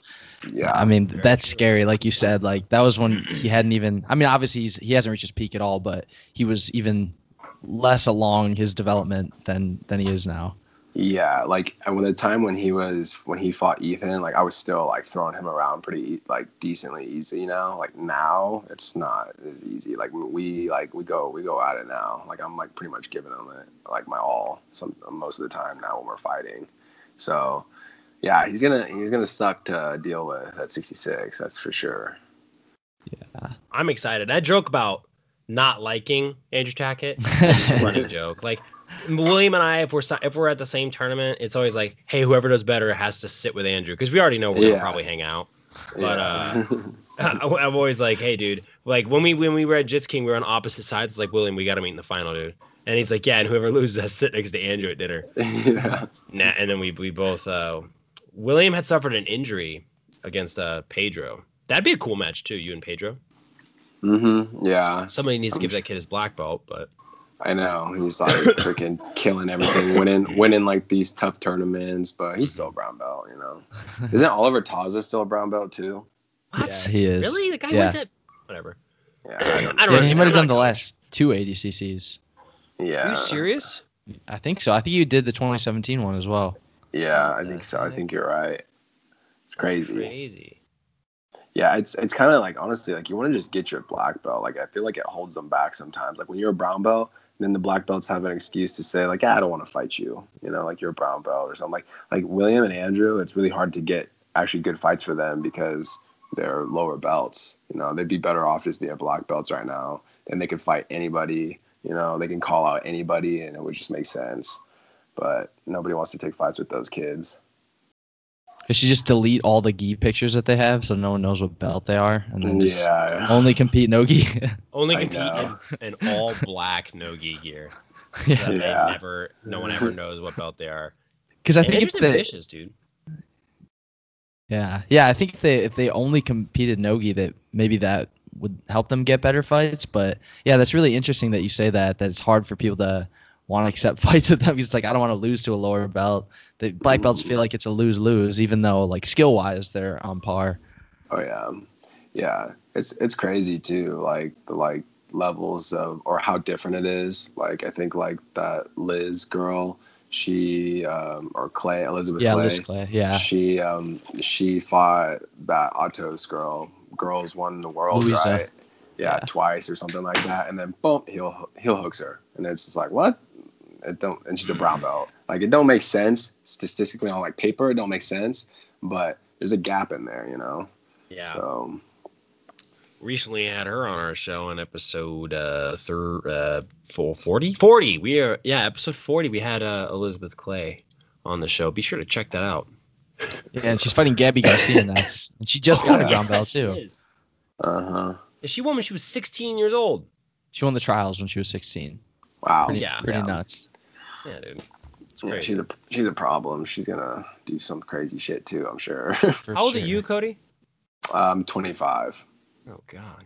Yeah. I mean that's scary. Like you said, like that was when he hadn't even. I mean, obviously he's he hasn't reached his peak at all, but he was even less along his development than than he is now. Yeah, like uh, and when the time when he was when he fought Ethan, like I was still like throwing him around pretty like decently easy, you know. Like now it's not as easy. Like we like we go we go at it now. Like I'm like pretty much giving him it like my all some most of the time now when we're fighting. So yeah, he's gonna he's gonna suck to deal with at 66. That's for sure. Yeah, I'm excited. That joke about not liking Andrew Tackett is a running joke. Like William and I, if we're if we're at the same tournament, it's always like, hey, whoever does better has to sit with Andrew because we already know we're Yeah. gonna probably hang out. But, yeah. I'm always like, hey, dude, like when we when we were at Jits King, we were on opposite sides. It's like William, we got to meet in the final, dude. And he's like, yeah, and whoever loses has to sit next to Andrew at dinner. yeah. Nah, and then we we both uh, William had suffered an injury against uh, Pedro. That'd be a cool match too, you and Pedro. Mm-hmm. Yeah. Somebody needs to give that kid his black belt, but I know he's like freaking killing everything, winning, winning like these tough tournaments, but he's still a brown belt, you know. Isn't Oliver Taza still a brown belt too? what? Yeah, he is. Really? The guy Yeah. went to whatever. Yeah, I don't I don't Yeah, know. he might have done the last two ADCCs. Yeah. Are you serious? I think so. I think you did the 2017 one as well. Yeah, I think so. I think you're right. It's That's crazy. crazy. Yeah, it's it's kind of like honestly, like you want to just get your black belt. Like I feel like it holds them back sometimes. Like when you're a brown belt, then the black belts have an excuse to say like, yeah, I don't want to fight you. You know, like you're a brown belt or something. Like like William and Andrew, it's really hard to get actually good fights for them because they're lower belts. You know, they'd be better off just being black belts right now. Then they could fight anybody. You know, they can call out anybody, and it would just make sense. But nobody wants to take fights with those kids. They should just delete all the gi pictures that they have so no one knows what belt they are, and then just Yeah. only compete no gi. Only compete in, in all black no gi gear. So yeah, Yeah. they never, no one ever knows what belt they are. because I And think if Andrew's they, ambitious, dude. yeah, yeah, I think if they if they only competed no gi, that maybe that would help them get better fights. But yeah, that's really interesting that you say that. That it's hard for people to want to accept fights with them. Because like I don't want to lose to a lower belt. The black belts feel like it's a lose lose, even though like skill wise they're on par. Oh yeah, yeah. It's it's crazy too. Like the like levels of or how different it is. Like I think like that Liz girl, she um or Clay Elizabeth Yeah, Clay. Liz Clay. Yeah, She um she fought that Atos girl. Girls won the world, Luiza. right? Yeah, Yeah. twice or something like that. And then boom, heel heel hooks her, and it's just like what? It don't. And she's a brown belt. Like it don't make sense statistically on like paper. It don't make sense, but there's a gap in there, you know. Yeah. So Recently had her on our show in episode uh, thir- uh 40? 40. We are, yeah, episode 40. We had uh, Elizabeth Clay on the show. Be sure to check that out. yeah, and she's fighting Gabi Garcia next, and she just got a Yeah. brown belt She too. is. uh huh. And she won when she was 16 years old. She won the trials when she was 16. Wow. Pretty, Yeah. pretty Yeah. nuts. Yeah, dude. Yeah, she's a she's a problem. She's gonna do some crazy shit too. I'm sure. For How old sure. are you, Kody? I'm 25. Oh, God.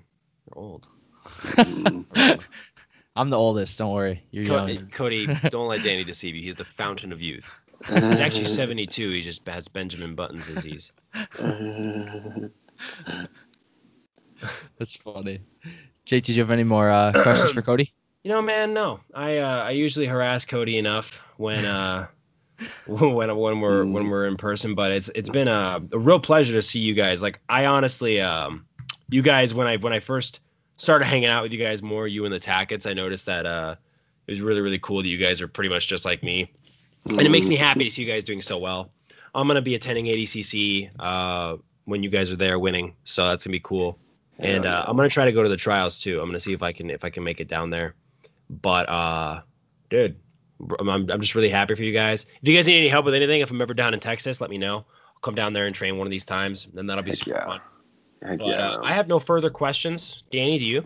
You're old. Mm. I'm the oldest. Don't worry. You're Kody, young. Kody, don't let Danny deceive you. He's the fountain of youth. He's actually 72. He just has Benjamin Button's disease. That's funny. Jake, did you have any more uh, questions for Kody? You know, man, no. I uh, I usually harass Kody enough when uh when when we're when we're in person, but it's it's been a, a real pleasure to see you guys. Like I honestly um you guys when I when I first started hanging out with you guys more, you and the Tacketts, I noticed that uh it was really really cool that you guys are pretty much just like me. And it makes me happy to see you guys doing so well. I'm gonna be attending ADCC uh when you guys are there winning, so that's gonna be cool. And uh. I'm gonna try to go to the trials too. I'm gonna see if I can if I can make it down there. But uh, dude, I'm, I'm just really happy for you guys. If you guys need any help with anything, if I'm ever down in Texas, let me know. I'll come down there and train one of these times, and that'll be Heck super yeah. fun. Heck But yeah. uh, I have no further questions. Danny, do you?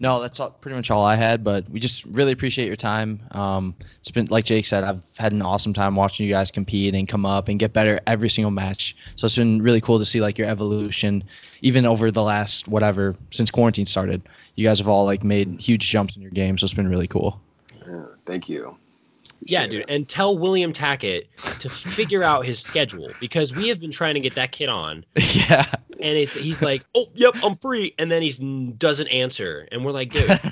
No, that's all, pretty much all I had. But we just really appreciate your time. Um, it's been like Jake said, I've had an awesome time watching you guys compete and come up and get better every single match. So it's been really cool to see like your evolution, even over the last whatever since quarantine started. You guys have all like made huge jumps in your game, so it's been really cool. Yeah, thank you. Yeah, dude. And tell William Tackett to figure out his schedule because we have been trying to get that kid on, yeah. and it's he's like, oh, yep, I'm free, and then he doesn't answer, and we're like, dude.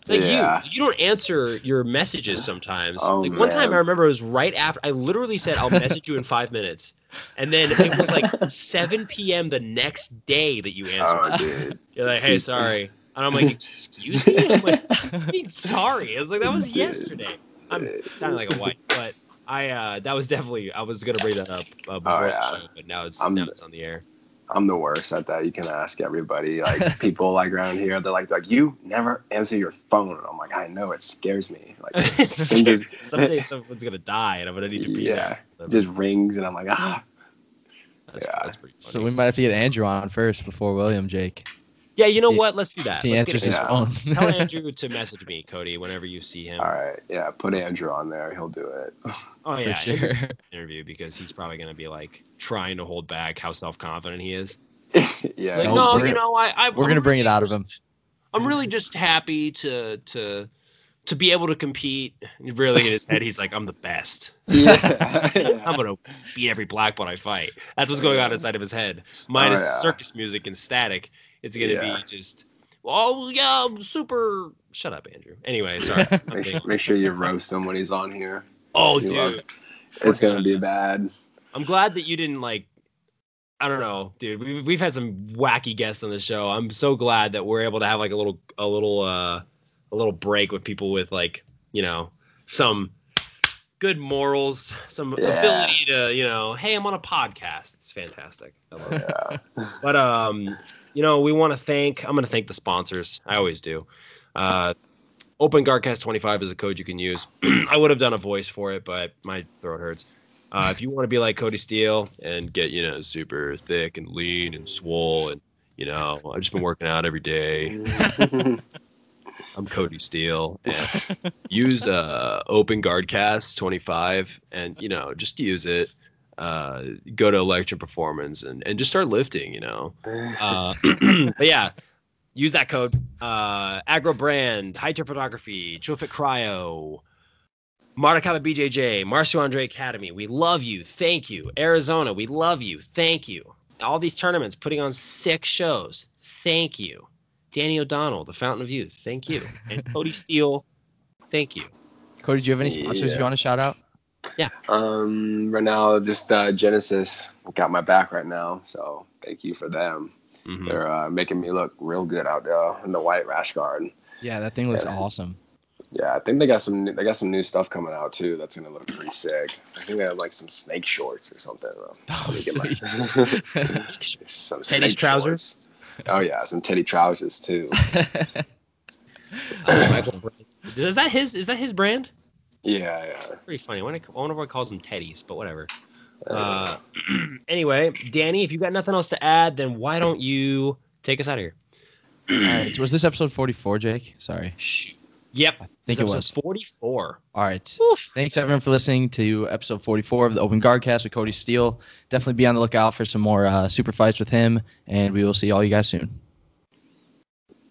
It's like Yeah. you, you don't answer your messages sometimes. Oh, like one time. I remember it was right after I literally said I'll message you in five minutes, and then it was like 7 p.m. the next day that you oh, answered. Oh, dude. You're like, hey, sorry, and I'm like, excuse me. I'm like, I mean, sorry. I was like, that was Dude. yesterday. I'm sounding like a white, but I uh that was definitely I was gonna bring that up uh, before Oh, yeah. the show, but now it's I'm- now it's on the air. I'm the worst at that. You can ask everybody. Like people like around here, they're like, like you never answer your phone. And I'm like, I know it scares me. Like Someday just- someday someone's gonna die, and I'm gonna need to be yeah, there. it just rings, and I'm like, ah. That's, yeah. that's pretty funny. So we might have to get Andrew on first before William, Jake. Yeah, you know He- what? Let's do that. If he Let's get answers his phone. Tell Andrew to message me, Kody, whenever you see him. All right, yeah, put Andrew on there. He'll do it. Oh For yeah, sure. interview because he's probably gonna be like trying to hold back how self confident he is. yeah. Like, No, no, we're you gonna- know, I, I we're I'm gonna bring it really out of him. I'm really just happy to to to be able to compete. Really in his head, he's like, I'm the best. yeah. yeah. I'm gonna beat every black belt I fight. That's what's going on inside of his head. Oh, Minus Oh, yeah. circus music and static. It's gonna Yeah. be just. Oh yeah, I'm super. Shut up, Andrew. Anyway, sorry. Make, sure you roast him when he's on here. oh, You dude. it. It's gonna be bad. I'm glad that you didn't like. I don't know, dude. We've we've had some wacky guests on the show. I'm so glad that we're able to have like a little a little uh a little break with people with like you know some good morals, some Yeah. ability to you know, hey, I'm on a podcast. It's fantastic. I love it. Yeah. But um, you know, we want to thank. I'm going to thank the sponsors. I always do. Uh, Open Guardcast 25 is a code you can use. I would have done a voice for it, but my throat hurts. Uh, if you want to be like Kody Steele and get you know super thick and lean and swole and you know I've just been working out every day. I'm Kody Steele and use uh, Open Guardcast 25 and you know just use it. Uh, go to Electron Performance and, and just start lifting. You know. Uh, but yeah, use that code. Uh, Agro Brand, High Tier Photography, Trufit Cryo, Maracaba BJJ, Marcio Andre Academy. We love you. Thank you. Arizona, we love you. Thank you. All these tournaments putting on six shows. Thank you. Danny O'Donnell, the Fountain of Youth. Thank you. And Kody Steele. Thank you. Kody, do you have any sponsors Yeah. you want to shout out? Um, right now, just uh, Genesis got my back right now, so thank you for them. Mhm. They're uh, making me look real good out there in the white rash guard. Yeah, that thing looks Yeah. awesome. Yeah, I think they got some. They got some new stuff coming out too. That's gonna look pretty sick. I think they have like some snake shorts or something. Oh, Let me my- sweet. some Teddy's snake trousers? shorts. Oh yeah, some Teddy trousers too. Is that his? Is that his brand? Yeah, yeah. Pretty funny. I wonder I wonder why he calls them Teddies, but whatever. Uh, anyway, Danny, if you got nothing else to add, then why don't you take us out of here? All right, was this episode 44, Jake? Sorry. Yep. I think This it was. 44. All right. Thanks everyone for listening to episode 44 of the Open Guard Cast with Kody Steele. Definitely be on the lookout for some more uh, super fights with him, and we will see all you guys soon.